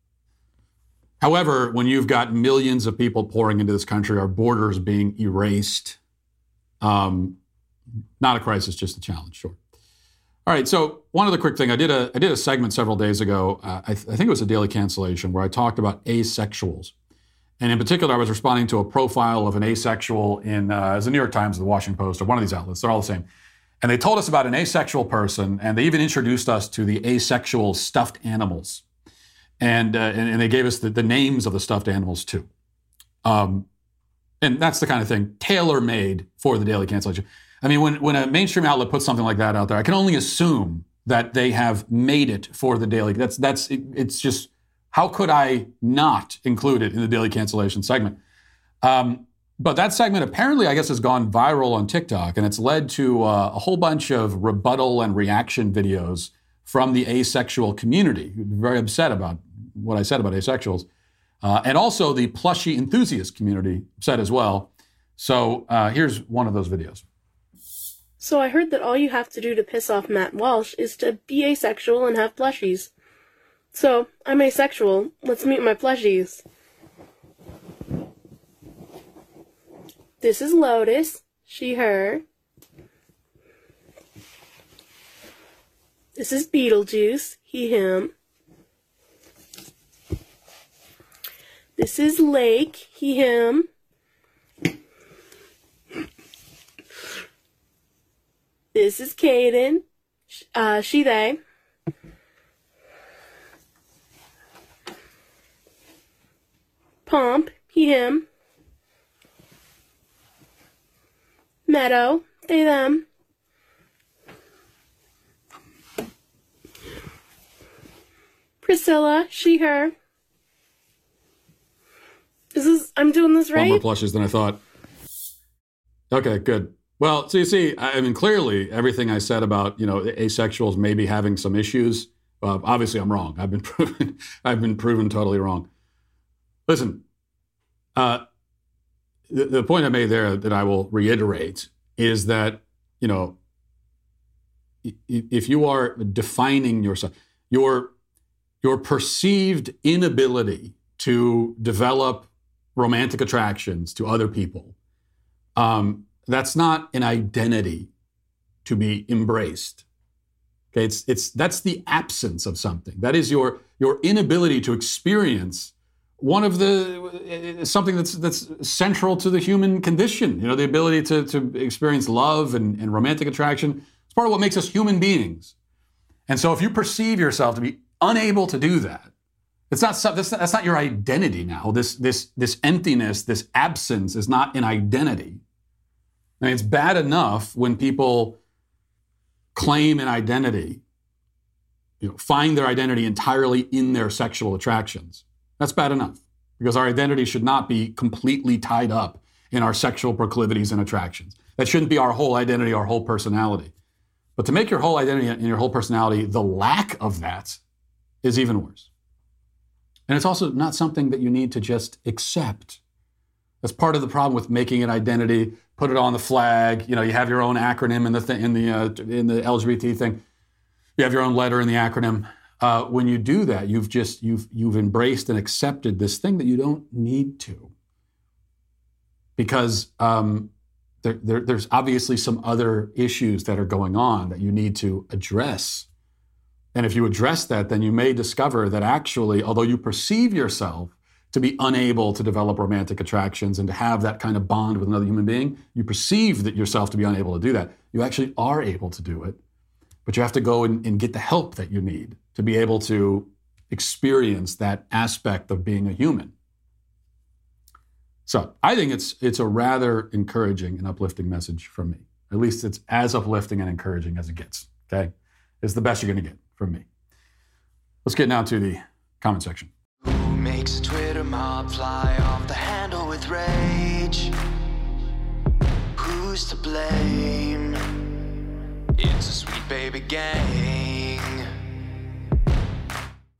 However, when you've got millions of people pouring into this country, our borders being erased, um, not a crisis, just a challenge. Sure. All right. So one other quick thing, I did a I did a segment several days ago. Uh, I, th- I think it was a daily cancellation where I talked about asexuals, and in particular, I was responding to a profile of an asexual in uh, as the New York Times, the Washington Post, or one of these outlets. They're all the same. And they told us about an asexual person, and they even introduced us to the asexual stuffed animals, and uh, and, and, they gave us the, the, names of the stuffed animals too. Um, and that's the kind of thing tailor made for the daily cancellation. I mean, when, when a mainstream outlet puts something like that out there, I can only assume that they have made it for the daily. That's that's it, it's just how could I not include it in the daily cancellation segment? Um, but that segment apparently, I guess, has gone viral on TikTok, and it's led to uh, a whole bunch of rebuttal and reaction videos from the asexual community, very upset about what I said about asexuals, uh, and also the plushie enthusiast community upset as well. So uh, here's one of those videos. So I heard that all you have to do to piss off Matt Walsh is to be asexual and have plushies. So, I'm asexual. Let's meet my plushies. This is Lotus, she, her. This is Beetlejuice, he, him. This is Lake, he, him. This is Caden. Uh, she, they. Pomp, he, him. Meadow, they, them. Priscilla, she, her. This is, I'm doing this right? more plushes than I thought. Okay, good. Well, so you see, I mean, clearly everything I said about you know asexuals maybe having some issues. Uh, obviously, I'm wrong. I've been proven. I've been proven totally wrong. Listen, uh, the, the point I made there that I will reiterate is that you know if you are defining yourself, your your perceived inability to develop romantic attractions to other people um, that's not an identity to be embraced. Okay, it's it's that's the absence of something. That is your your inability to experience one of the uh, something that's that's central to the human condition. You know, the ability to to experience love and, and romantic attraction. It's part of what makes us human beings. And so, if you perceive yourself to be unable to do that, it's not that's, that's not your identity now. This this this emptiness, this absence is not an identity. I mean, it's bad enough when people claim an identity, you know, find their identity entirely in their sexual attractions. That's bad enough because our identity should not be completely tied up in our sexual proclivities and attractions. That shouldn't be our whole identity, our whole personality. But to make your whole identity and your whole personality the lack of that is even worse. And it's also not something that you need to just accept. That's part of the problem with making an identity put it on the flag. You know, you have your own acronym in the th- in the uh, in the LGBT thing. You have your own letter in the acronym. Uh, when you do that, you've just you've you've embraced and accepted this thing that you don't need to, because um, there, there, there's obviously some other issues that are going on that you need to address. And if you address that, then you may discover that actually, although you perceive yourself to be unable to develop romantic attractions and to have that kind of bond with another human being, you perceive that yourself to be unable to do that. You actually are able to do it, but you have to go and, and get the help that you need to be able to experience that aspect of being a human. So I think it's it's a rather encouraging and uplifting message from me. At least it's as uplifting and encouraging as it gets. Okay, it's the best you're going to get from me. Let's get now to the comment section Who makes a Twitter mob fly off the handle with rage. Who's to blame? It's a sweet baby gang.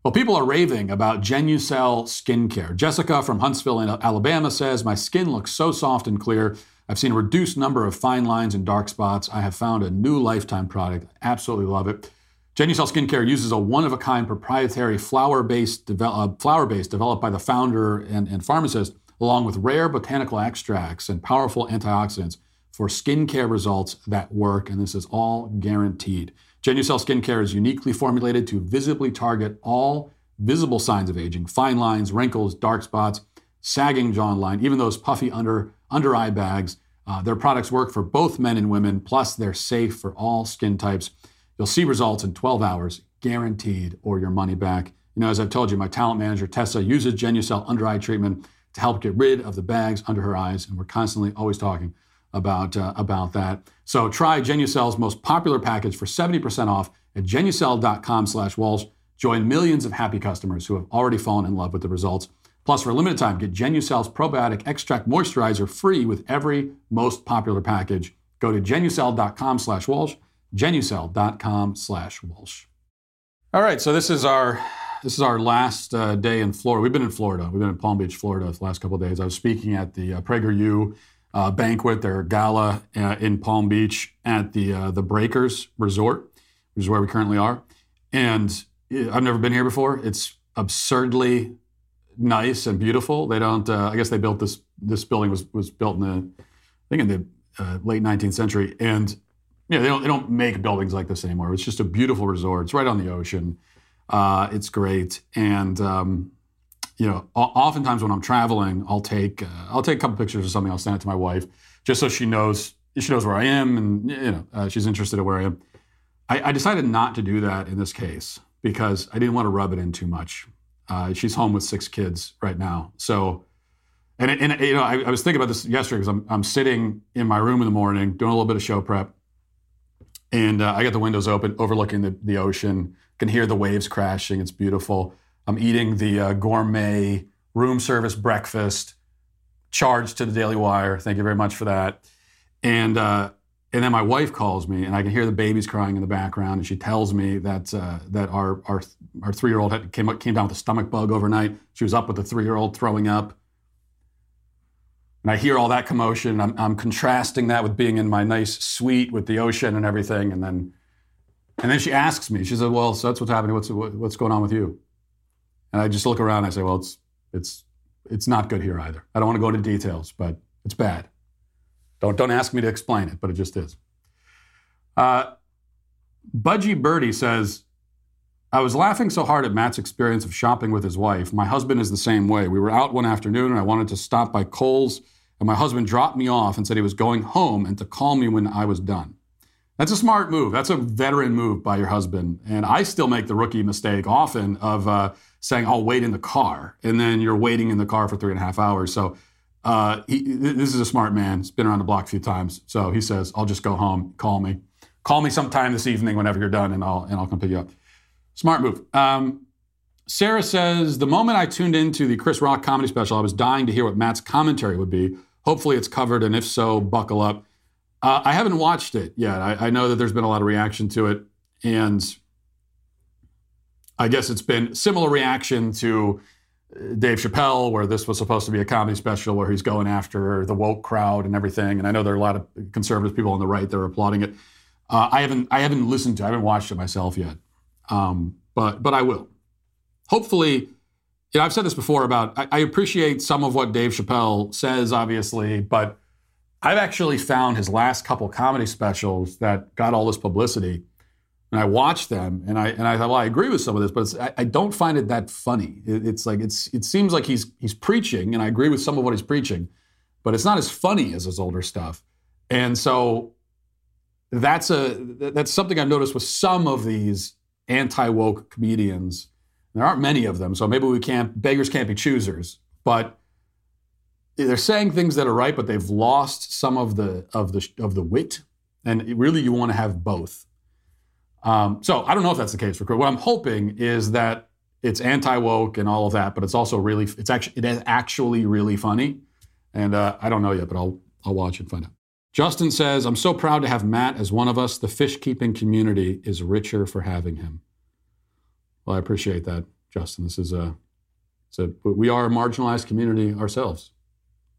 Well, people are raving about Genucel skincare. Jessica from Huntsville, Alabama says, My skin looks so soft and clear. I've seen a reduced number of fine lines and dark spots. I have found a new lifetime product. Absolutely love it. Genucel Skincare uses a one-of-a-kind proprietary flower-based, uh, flower-based developed by the founder and, and pharmacist, along with rare botanical extracts and powerful antioxidants for skincare results that work, and this is all guaranteed. Genucel Skincare is uniquely formulated to visibly target all visible signs of aging, fine lines, wrinkles, dark spots, sagging jawline, even those puffy under, under eye bags. Uh, their products work for both men and women, plus they're safe for all skin types. You'll see results in 12 hours, guaranteed, or your money back. You know, as I've told you, my talent manager, Tessa, uses Genucel under eye treatment to help get rid of the bags under her eyes, and we're constantly always talking about, uh, about that. So try Genucel's most popular package for 70% off at genucel.com slash Walsh. Join millions of happy customers who have already fallen in love with the results. Plus, for a limited time, get Genucel's probiotic extract moisturizer free with every most popular package. Go to genucel.com slash Walsh, genucel.com slash Walsh. All right, so this is our this is our last uh, day in Florida. We've been in Florida. We've been in Palm Beach, Florida, the last couple of days. I was speaking at the uh, PragerU uh, banquet, their gala uh, in Palm Beach at the uh, the Breakers Resort, which is where we currently are. And I've never been here before. It's absurdly nice and beautiful. They don't. Uh, I guess they built this. This building was was built in the, I think in the uh, late 19th century, and yeah, they don't they don't make buildings like this anymore. It's just a beautiful resort. It's right on the ocean. Uh, it's great, and um, you know, oftentimes when I'm traveling, I'll take uh, I'll take a couple pictures or something. I'll send it to my wife just so she knows she knows where I am, and you know, uh, she's interested in where I am. I, I decided not to do that in this case because I didn't want to rub it in too much. Uh, she's home with six kids right now. So, and, and you know, I, I was thinking about this yesterday because I'm, I'm sitting in my room in the morning doing a little bit of show prep. And uh, I got the windows open, overlooking the, the ocean. Can hear the waves crashing. It's beautiful. I'm eating the uh, gourmet room service breakfast, charged to the Daily Wire. Thank you very much for that. And uh, and then my wife calls me, and I can hear the babies crying in the background, and she tells me that uh, that our our our three year old came came down with a stomach bug overnight. She was up with the three year old throwing up, and I hear all that commotion. I'm, I'm contrasting that with being in my nice suite with the ocean and everything, and then and then she asks me. She said, "Well, so that's what's happening. What's what's going on with you?" And I just look around. and I say, "Well, it's it's it's not good here either. I don't want to go into details, but it's bad." Don't, don't ask me to explain it, but it just is. Uh, Budgie Birdie says, I was laughing so hard at Matt's experience of shopping with his wife. My husband is the same way. We were out one afternoon and I wanted to stop by Kohl's, and my husband dropped me off and said he was going home and to call me when I was done. That's a smart move. That's a veteran move by your husband. And I still make the rookie mistake often of uh, saying, I'll wait in the car. And then you're waiting in the car for three and a half hours. So uh, he, this is a smart man. He's been around the block a few times. So he says, I'll just go home. Call me. Call me sometime this evening whenever you're done, and I'll, and I'll come pick you up. Smart move. Um, Sarah says, The moment I tuned into the Chris Rock comedy special, I was dying to hear what Matt's commentary would be. Hopefully it's covered, and if so, buckle up. Uh, I haven't watched it yet. I, I know that there's been a lot of reaction to it, and I guess it's been similar reaction to Dave Chappelle, where this was supposed to be a comedy special where he's going after the woke crowd and everything. And I know there are a lot of conservative people on the right that are applauding it. Uh, I haven't I haven't listened to I haven't watched it myself yet, um, but but I will. Hopefully, you know, I've said this before about I, I appreciate some of what Dave Chappelle says, obviously, but I've actually found his last couple comedy specials that got all this publicity and I watched them, and I and I thought, well, I agree with some of this, but I, I, don't find it that funny. It, it's like it's it seems like he's he's preaching, and I agree with some of what he's preaching, but it's not as funny as his older stuff. And so that's a that's something I've noticed with some of these anti woke comedians. There aren't many of them, so maybe we can't beggars can't be choosers, but they're saying things that are right, but they've lost some of the of the of the wit, and really you want to have both. Um, so I don't know if that's the case for Chris. What I'm hoping is that it's anti woke and all of that, but it's also really it's actually it is actually really funny. And uh, I don't know yet, but I'll I'll watch and find out. Justin says, "I'm so proud to have Matt as one of us. The fish keeping community is richer for having him." Well, I appreciate that, Justin. This is a, it's a we are a marginalized community ourselves.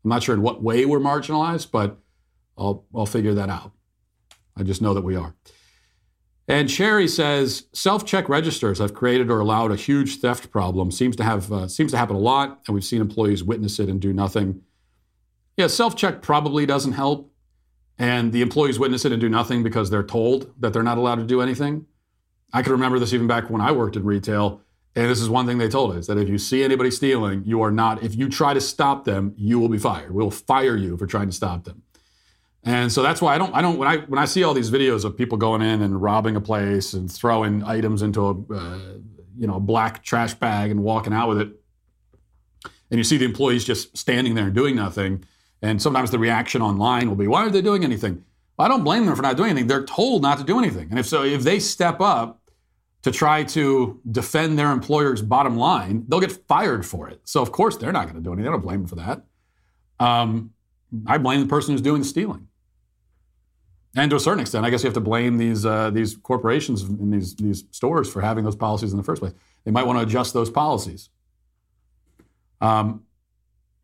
I'm not sure in what way we're marginalized, but I'll, I'll figure that out. I just know that we are. And Sherry says self-check registers have created or allowed a huge theft problem. Seems to have uh, seems to happen a lot, and we've seen employees witness it and do nothing. Yeah, self-check probably doesn't help, and the employees witness it and do nothing because they're told that they're not allowed to do anything. I can remember this even back when I worked in retail, and this is one thing they told us that if you see anybody stealing, you are not. If you try to stop them, you will be fired. We'll fire you for trying to stop them. And so that's why I don't, I don't, when I, when I see all these videos of people going in and robbing a place and throwing items into a, uh, you know, a black trash bag and walking out with it, and you see the employees just standing there and doing nothing, and sometimes the reaction online will be, why are they doing anything? Well, I don't blame them for not doing anything. They're told not to do anything. And if so, if they step up to try to defend their employer's bottom line, they'll get fired for it. So of course they're not going to do anything. I don't blame them for that. Um, I blame the person who's doing the stealing. And to a certain extent, I guess you have to blame these uh, these corporations and these these stores for having those policies in the first place. They might want to adjust those policies. Um,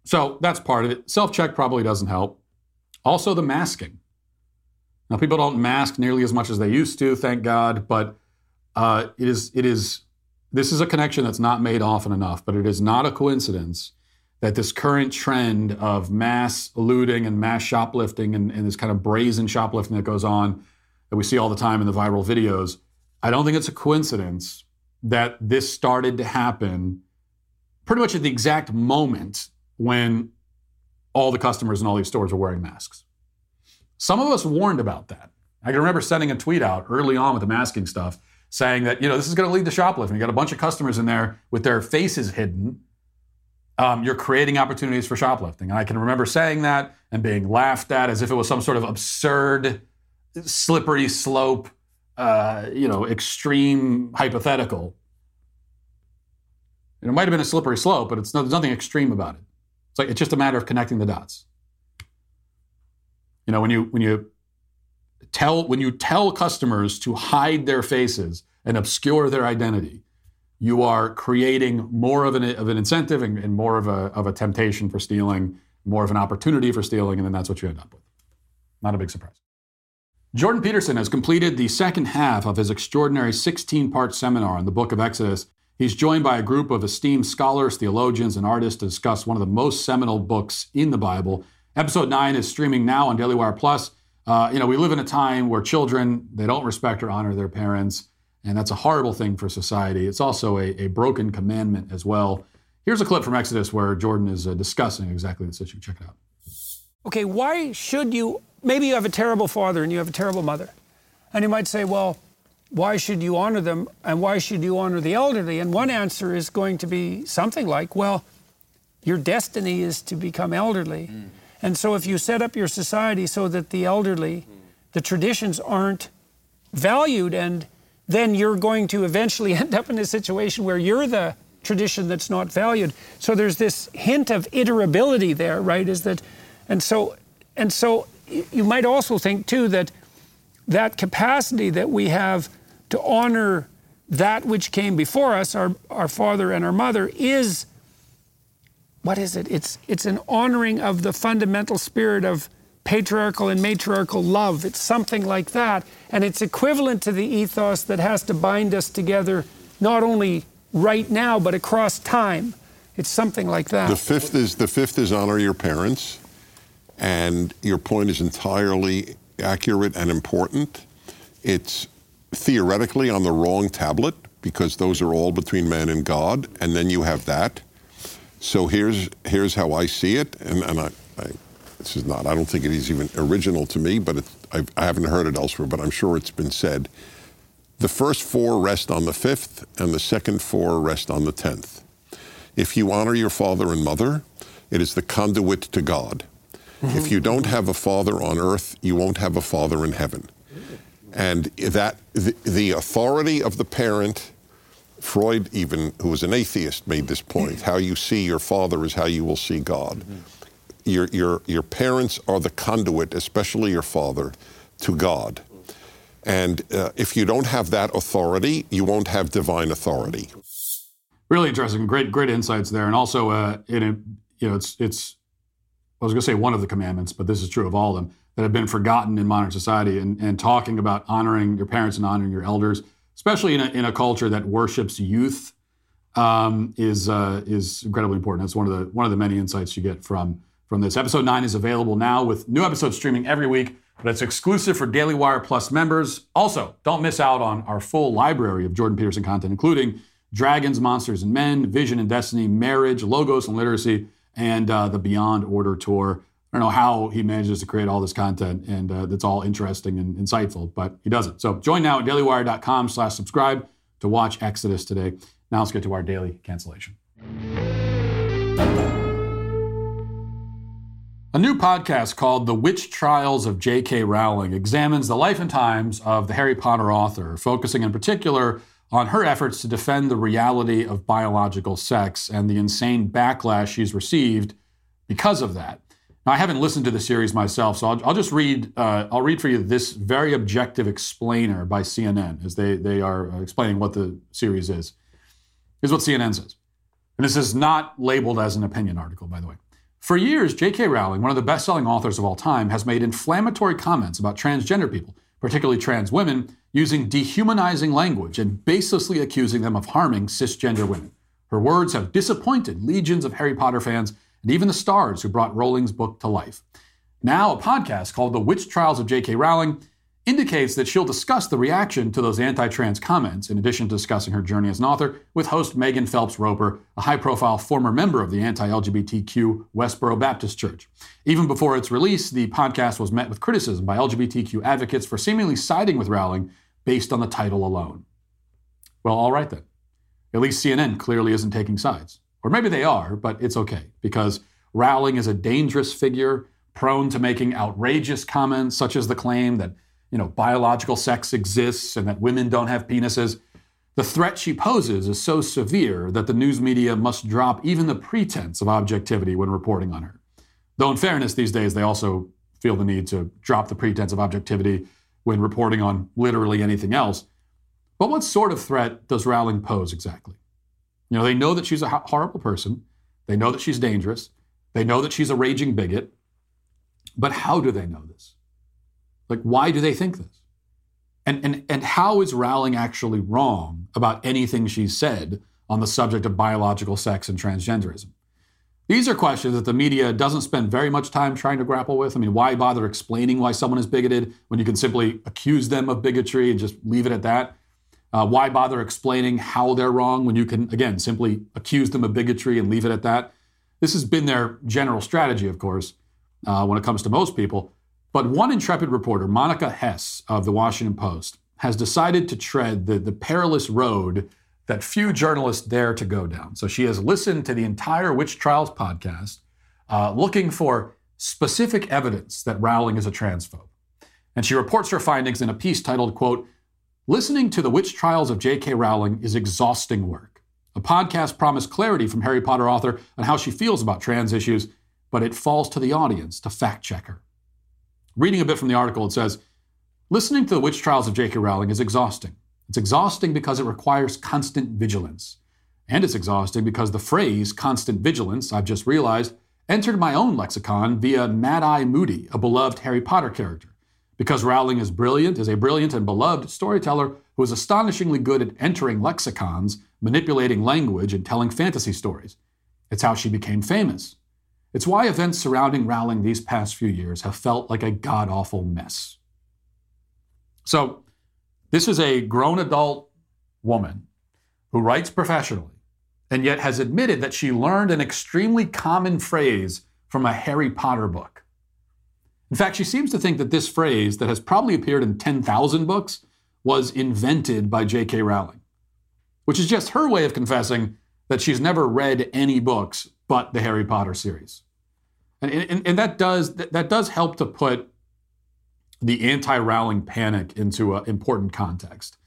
so that's part of it. Self check probably doesn't help. Also, the masking. Now, people don't mask nearly as much as they used to, thank God. But uh, it is it is this is a connection that's not made often enough. But it is not a coincidence that this current trend of mass looting and mass shoplifting and, and, this kind of brazen shoplifting that goes on that we see all the time in the viral videos, I don't think it's a coincidence that this started to happen pretty much at the exact moment when all the customers in all these stores were wearing masks. Some of us warned about that. I can remember sending a tweet out early on with the masking stuff saying that, you know, this is going to lead to shoplifting. You got a bunch of customers in there with their faces hidden um, you're creating opportunities for shoplifting. And I can remember saying that and being laughed at as if it was some sort of absurd, slippery slope, uh, you know, extreme hypothetical. And it might have been a slippery slope, but it's no, there's nothing extreme about it. It's like it's just a matter of connecting the dots. You know, when you when you tell when you tell customers to hide their faces and obscure their identity, you are creating more of an, of an incentive and, and, more of a, of a temptation for stealing, more of an opportunity for stealing, and then that's what you end up with. Not a big surprise. Jordan Peterson has completed the second half of his extraordinary 16 part seminar on the book of Exodus. He's joined by a group of esteemed scholars, theologians, and artists to discuss one of the most seminal books in the Bible. Episode 9 is streaming now on Daily Wire Plus. Uh, you know, we live in a time where children, they don't respect or honor their parents. And that's a horrible thing for society. It's also a, a broken commandment as well. Here's a clip from Exodus where Jordan is uh, discussing exactly this issue. Check it out. Okay, why should you? Maybe you have a terrible father and you have a terrible mother. And you might say, well, why should you honor them and why should you honor the elderly? And one answer is going to be something like, well, your destiny is to become elderly. Mm. And so if you set up your society so that the elderly, the traditions aren't valued and then you're going to eventually end up in a situation where you're the tradition that's not valued. So there's this hint of iterability there, right? Is that, and so, and so you might also think too that that capacity that we have to honor that which came before us, our, our father and our mother, is what is it? It's it's an honoring of the fundamental spirit of patriarchal and matriarchal love. It's something like that. And it's equivalent to the ethos that has to bind us together, not only right now, but across time. It's something like that. The fifth is the fifth is honor your parents, and your point is entirely accurate and important. It's theoretically on the wrong tablet because those are all between man and God, and then you have that. So here's here's how I see it, and, and I, I this is not, I don't think it is even original to me, but I haven't heard it elsewhere, but I'm sure it's been said. The first four rest on the fifth, and the second four rest on the tenth. If you honor your father and mother, it is the conduit to God. Mm-hmm. If you don't have a father on earth, you won't have a father in heaven. And that the, the authority of the parent, Freud, even who was an atheist, made this point: how you see your father is how you will see God. Mm-hmm your, your, your parents are the conduit, especially your father, to God. And uh, if you don't have that authority, you won't have divine authority. Really interesting, great, great insights there, and also uh, in a, you know, it's it's. I was going to say one of the commandments, but this is true of all of them. that have been forgotten in modern society and, and talking about honoring your parents and honoring your elders, especially in a, in a culture that worships youth, um, is uh, is incredibly important. That's one of the one of the many insights you get from from this. Episode nine is available now with new episodes streaming every week, but it's exclusive for Daily Wire Plus members. Also, don't miss out on our full library of Jordan Peterson content, including Dragons, Monsters, and Men, Vision and Destiny, Marriage, Logos and Literacy, and uh, the Beyond Order tour. I don't know how he manages to create all this content, and uh, that's all interesting and insightful, but he does it. So join now at dailywire.com slash subscribe to watch Exodus today. Now let's get to our daily cancellation. A new podcast called The Witch Trials of J.K. Rowling examines the life and times of the Harry Potter author, focusing in particular on her efforts to defend the reality of biological sex and the insane backlash she's received because of that. Now, I haven't listened to the series myself, so I'll, I'll just read. Uh, I'll read for you this very objective explainer by CNN as they they are uh, explaining what the series is. Here's what CNN says, and this is not labeled as an opinion article, by the way. For years, J.K. Rowling, one of the best-selling authors of all time, has made inflammatory comments about transgender people, particularly trans women, using dehumanizing language and baselessly accusing them of harming cisgender women. Her words have disappointed legions of Harry Potter fans and even the stars who brought Rowling's book to life. Now, a podcast called The Witch Trials of J.K. Rowling indicates that she'll discuss the reaction to those anti trans comments, in addition to discussing her journey as an author, with host Megan Phelps Roper, a high profile former member of the anti LGBTQ Westboro Baptist Church. Even before its release, the podcast was met with criticism by LGBTQ advocates for seemingly siding with Rowling based on the title alone. Well, all right then. At least CNN clearly isn't taking sides. Or maybe they are, but it's okay because Rowling is a dangerous figure prone to making outrageous comments, such as the claim that you know biological sex exists and that women don't have penises. The threat she poses is so severe that the news media must drop even the pretense of objectivity when reporting on her. Though, in fairness, these days they also feel the need to drop the pretense of objectivity when reporting on literally anything else. But what sort of threat does Rowling pose exactly? You know, they know that she's a horrible person. They know that she's dangerous. They know that she's a raging bigot. But how do they know this? Like, why do they think this? And, and, and how is Rowling actually wrong about anything she's said on the subject of biological sex and transgenderism? These are questions that the media doesn't spend very much time trying to grapple with. I mean, why bother explaining why someone is bigoted when you can simply accuse them of bigotry and just leave it at that? Uh, why bother explaining how they're wrong when you can, again, simply accuse them of bigotry and leave it at that? This has been their general strategy, of course, uh, when it comes to most people. But one intrepid reporter, Monica Hesse of the Washington Post, has decided to tread the, the perilous road that few journalists dare to go down. So she has listened to the entire Witch Trials podcast, uh, looking for specific evidence that Rowling is a transphobe. And she reports her findings in a piece titled, quote, Listening to the witch trials of J.K. Rowling is exhausting work. A podcast promised clarity from Harry Potter author on how she feels about trans issues, but it falls to the audience to fact check her. Reading a bit from the article, it says Listening to the witch trials of J.K. Rowling is exhausting. It's exhausting because it requires constant vigilance. And it's exhausting because the phrase constant vigilance, I've just realized, entered my own lexicon via Mad Eye Moody, a beloved Harry Potter character. Because Rowling is brilliant, is a brilliant and beloved storyteller who is astonishingly good at entering lexicons, manipulating language, and telling fantasy stories. It's how she became famous. It's why events surrounding Rowling these past few years have felt like a god awful mess. So, this is a grown adult woman who writes professionally and yet has admitted that she learned an extremely common phrase from a Harry Potter book. In fact, she seems to think that this phrase, that has probably appeared in 10,000 books, was invented by J.K. Rowling, which is just her way of confessing that she's never read any books but the Harry Potter series. And, and, and that, does, that does help to put the anti Rowling panic into an important context.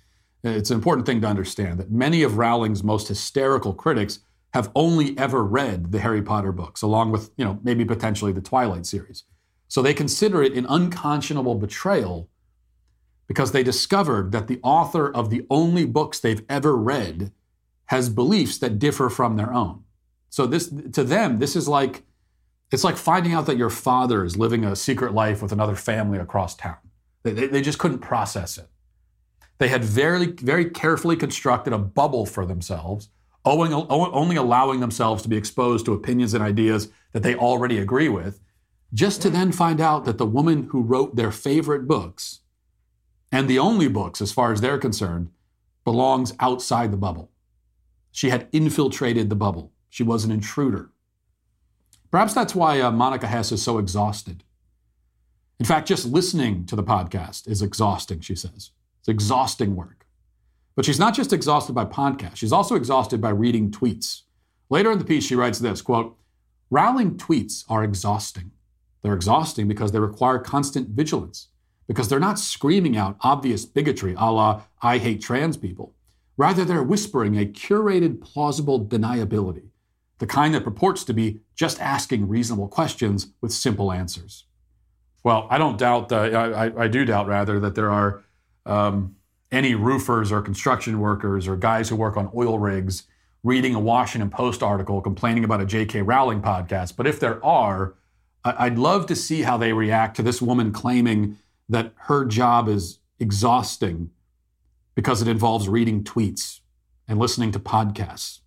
It's an important thing to understand that many of Rowling's most hysterical critics have only ever read the Harry Potter books, along with, you know, maybe potentially the Twilight series. So they consider it an unconscionable betrayal because they discovered that the author of the only books they've ever read has beliefs that differ from their own. So this to them this is like It's like finding out that your father is living a secret life with another family across town. They, they, they just couldn't process it. They had very, very carefully constructed a bubble for themselves, only allowing themselves to be exposed to opinions and ideas that they already agree with, just to then find out that the woman who wrote their favorite books, and the only books as far as they're concerned, belongs outside the bubble. She had infiltrated the bubble. She was an intruder. Perhaps that's why uh, Monica Hesse is so exhausted. In fact, just listening to the podcast is exhausting, she says. It's exhausting work. But she's not just exhausted by podcasts, she's also exhausted by reading tweets. Later in the piece, she writes this quote, Rowling tweets are exhausting. They're exhausting because they require constant vigilance, because they're not screaming out obvious bigotry a la, I hate trans people. Rather, they're whispering a curated, plausible deniability, the kind that purports to be just asking reasonable questions with simple answers. Well, I don't doubt, uh, I, I, do doubt rather, that there are um, any roofers or construction workers or guys who work on oil rigs reading a Washington Post article complaining about a J.K. Rowling podcast. But if there are, I'd love to see how they react to this woman claiming that her job is exhausting because it involves reading tweets and listening to podcasts.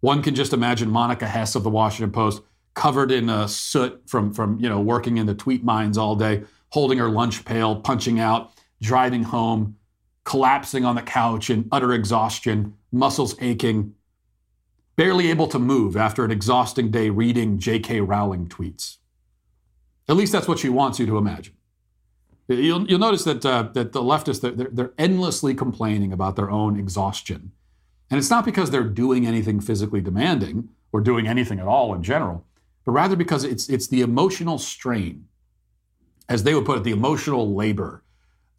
One can just imagine Monica Hesse of the Washington Post covered in uh, soot from, from you know working in the tweet mines all day, holding her lunch pail, punching out, driving home, collapsing on the couch in utter exhaustion, muscles aching, barely able to move after an exhausting day reading J.K. Rowling tweets. At least that's what she wants you to imagine. You'll, you'll notice that, uh, that the leftists, they're, they're endlessly complaining about their own exhaustion. And it's not because they're doing anything physically demanding or doing anything at all in general, but rather because it's, it's the emotional strain, as they would put it, the emotional labor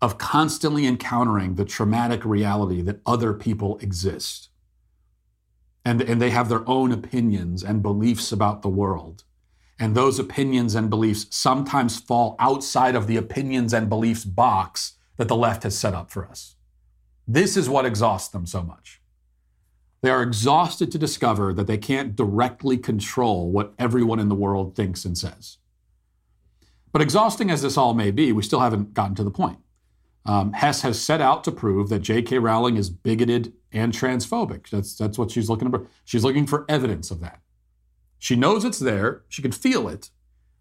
of constantly encountering the traumatic reality that other people exist. And, and they have their own opinions and beliefs about the world. And those opinions and beliefs sometimes fall outside of the opinions and beliefs box that the left has set up for us. This is what exhausts them so much. They are exhausted to discover that they can't directly control what everyone in the world thinks and says. But exhausting as this all may be, we still haven't gotten to the point. Um, Hesse has set out to prove that J.K. Rowling is bigoted and transphobic. That's, that's what she's looking for. She's looking for evidence of that. She knows it's there. She can feel it,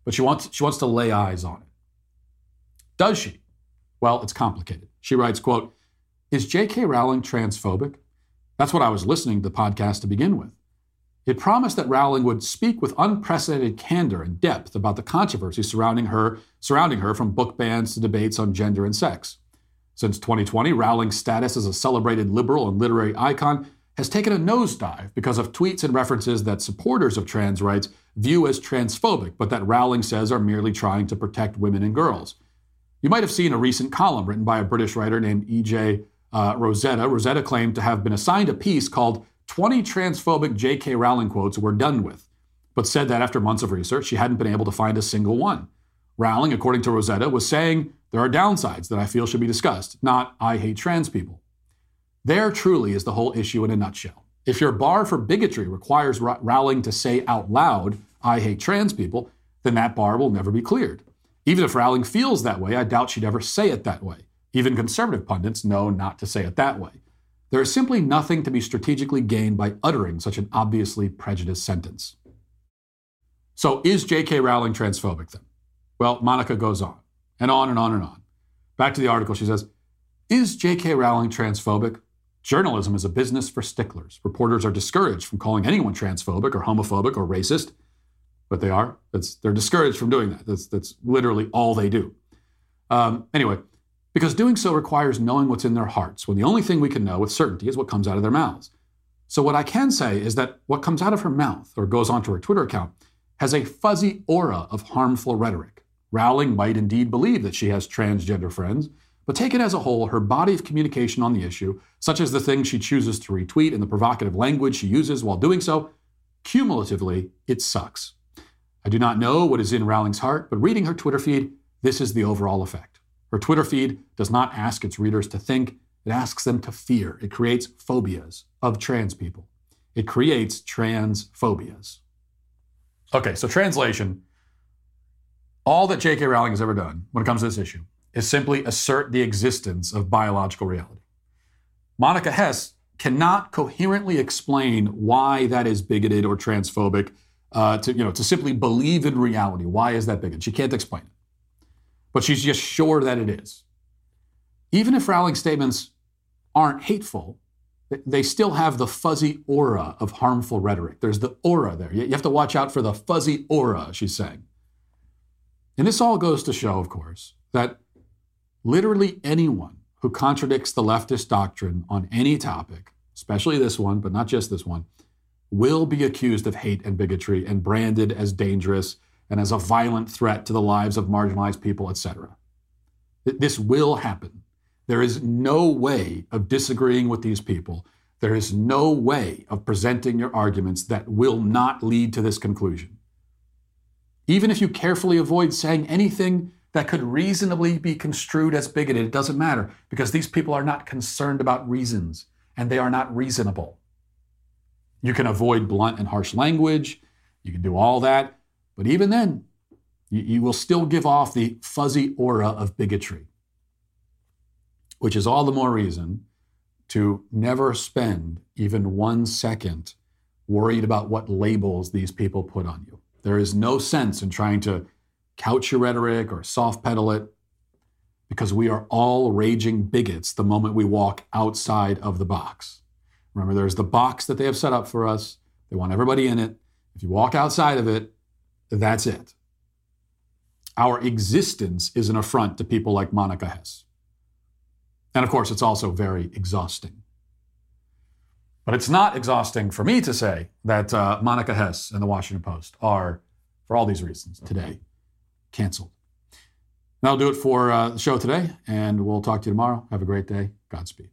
but she wants, she wants to lay eyes on it. Does she? Well, it's complicated. She writes, quote, Is J.K. Rowling transphobic? That's what I was listening to the podcast to begin with. It promised that Rowling would speak with unprecedented candor and depth about the controversy surrounding her, surrounding her from book bans to debates on gender and sex. Since 2020, Rowling's status as a celebrated liberal and literary icon has taken a nosedive because of tweets and references that supporters of trans rights view as transphobic, but that Rowling says are merely trying to protect women and girls. You might have seen a recent column written by a British writer named E.J. Uh, Rosetta. Rosetta claimed to have been assigned a piece called 20 Transphobic J.K. Rowling Quotes We're Done With, but said that after months of research, she hadn't been able to find a single one. Rowling, according to Rosetta, was saying there are downsides that I feel should be discussed, not I hate trans people. There truly is the whole issue in a nutshell. If your bar for bigotry requires Rowling to say out loud, I hate trans people, then that bar will never be cleared. Even if Rowling feels that way, I doubt she'd ever say it that way. Even conservative pundits know not to say it that way. There is simply nothing to be strategically gained by uttering such an obviously prejudiced sentence. So, is J.K. Rowling transphobic then? Well, Monica goes on and on and on and on. Back to the article, she says Is J.K. Rowling transphobic? Journalism is a business for sticklers. Reporters are discouraged from calling anyone transphobic or homophobic or racist, but they are. That's, they're discouraged from doing that. That's, that's literally all they do. Um, anyway, because doing so requires knowing what's in their hearts when the only thing we can know with certainty is what comes out of their mouths. So, what I can say is that what comes out of her mouth or goes onto her Twitter account has a fuzzy aura of harmful rhetoric. Rowling might indeed believe that she has transgender friends, but taken as a whole, her body of communication on the issue, such as the things she chooses to retweet and the provocative language she uses while doing so, cumulatively, it sucks. I do not know what is in Rowling's heart, but reading her Twitter feed, this is the overall effect. Her Twitter feed does not ask its readers to think, it asks them to fear. It creates phobias of trans people. It creates trans phobias. Okay, so translation. All that J.K. Rowling has ever done when it comes to this issue is simply assert the existence of biological reality. Monica Hesse cannot coherently explain why that is bigoted or transphobic. Uh, to you know, to simply believe in reality. Why is that bigoted? She can't explain it, but she's just sure that it is. Even if Rowling's statements aren't hateful, they still have the fuzzy aura of harmful rhetoric. There's the aura there. You have to watch out for the fuzzy aura, she's saying. And this all goes to show, of course, that literally anyone who contradicts the leftist doctrine on any topic, especially this one, but not just this one, will be accused of hate and bigotry and branded as dangerous and as a violent threat to the lives of marginalized people, etc. This will happen. There is no way of disagreeing with these people. There is no way of presenting your arguments that will not lead to this conclusion. Even if you carefully avoid saying anything that could reasonably be construed as bigoted, it doesn't matter because these people are not concerned about reasons and they are not reasonable. You can avoid blunt and harsh language, you can do all that, but even then, you, you will still give off the fuzzy aura of bigotry which is all the more reason to never spend even one second worried about what labels these people put on you. There is no sense in trying to couch your rhetoric or soft pedal it because we are all raging bigots the moment we walk outside of the box. Remember, there's the box that they have set up for us. They want everybody in it. If you walk outside of it, that's it. Our existence is an affront to people like Monica Hesse. And of course, it's also very exhausting. But it's not exhausting for me to say that uh, Monica Hesse and the Washington Post are, for all these reasons, today canceled. That'll do it for uh, the show today, and we'll talk to you tomorrow. Have a great day. Godspeed.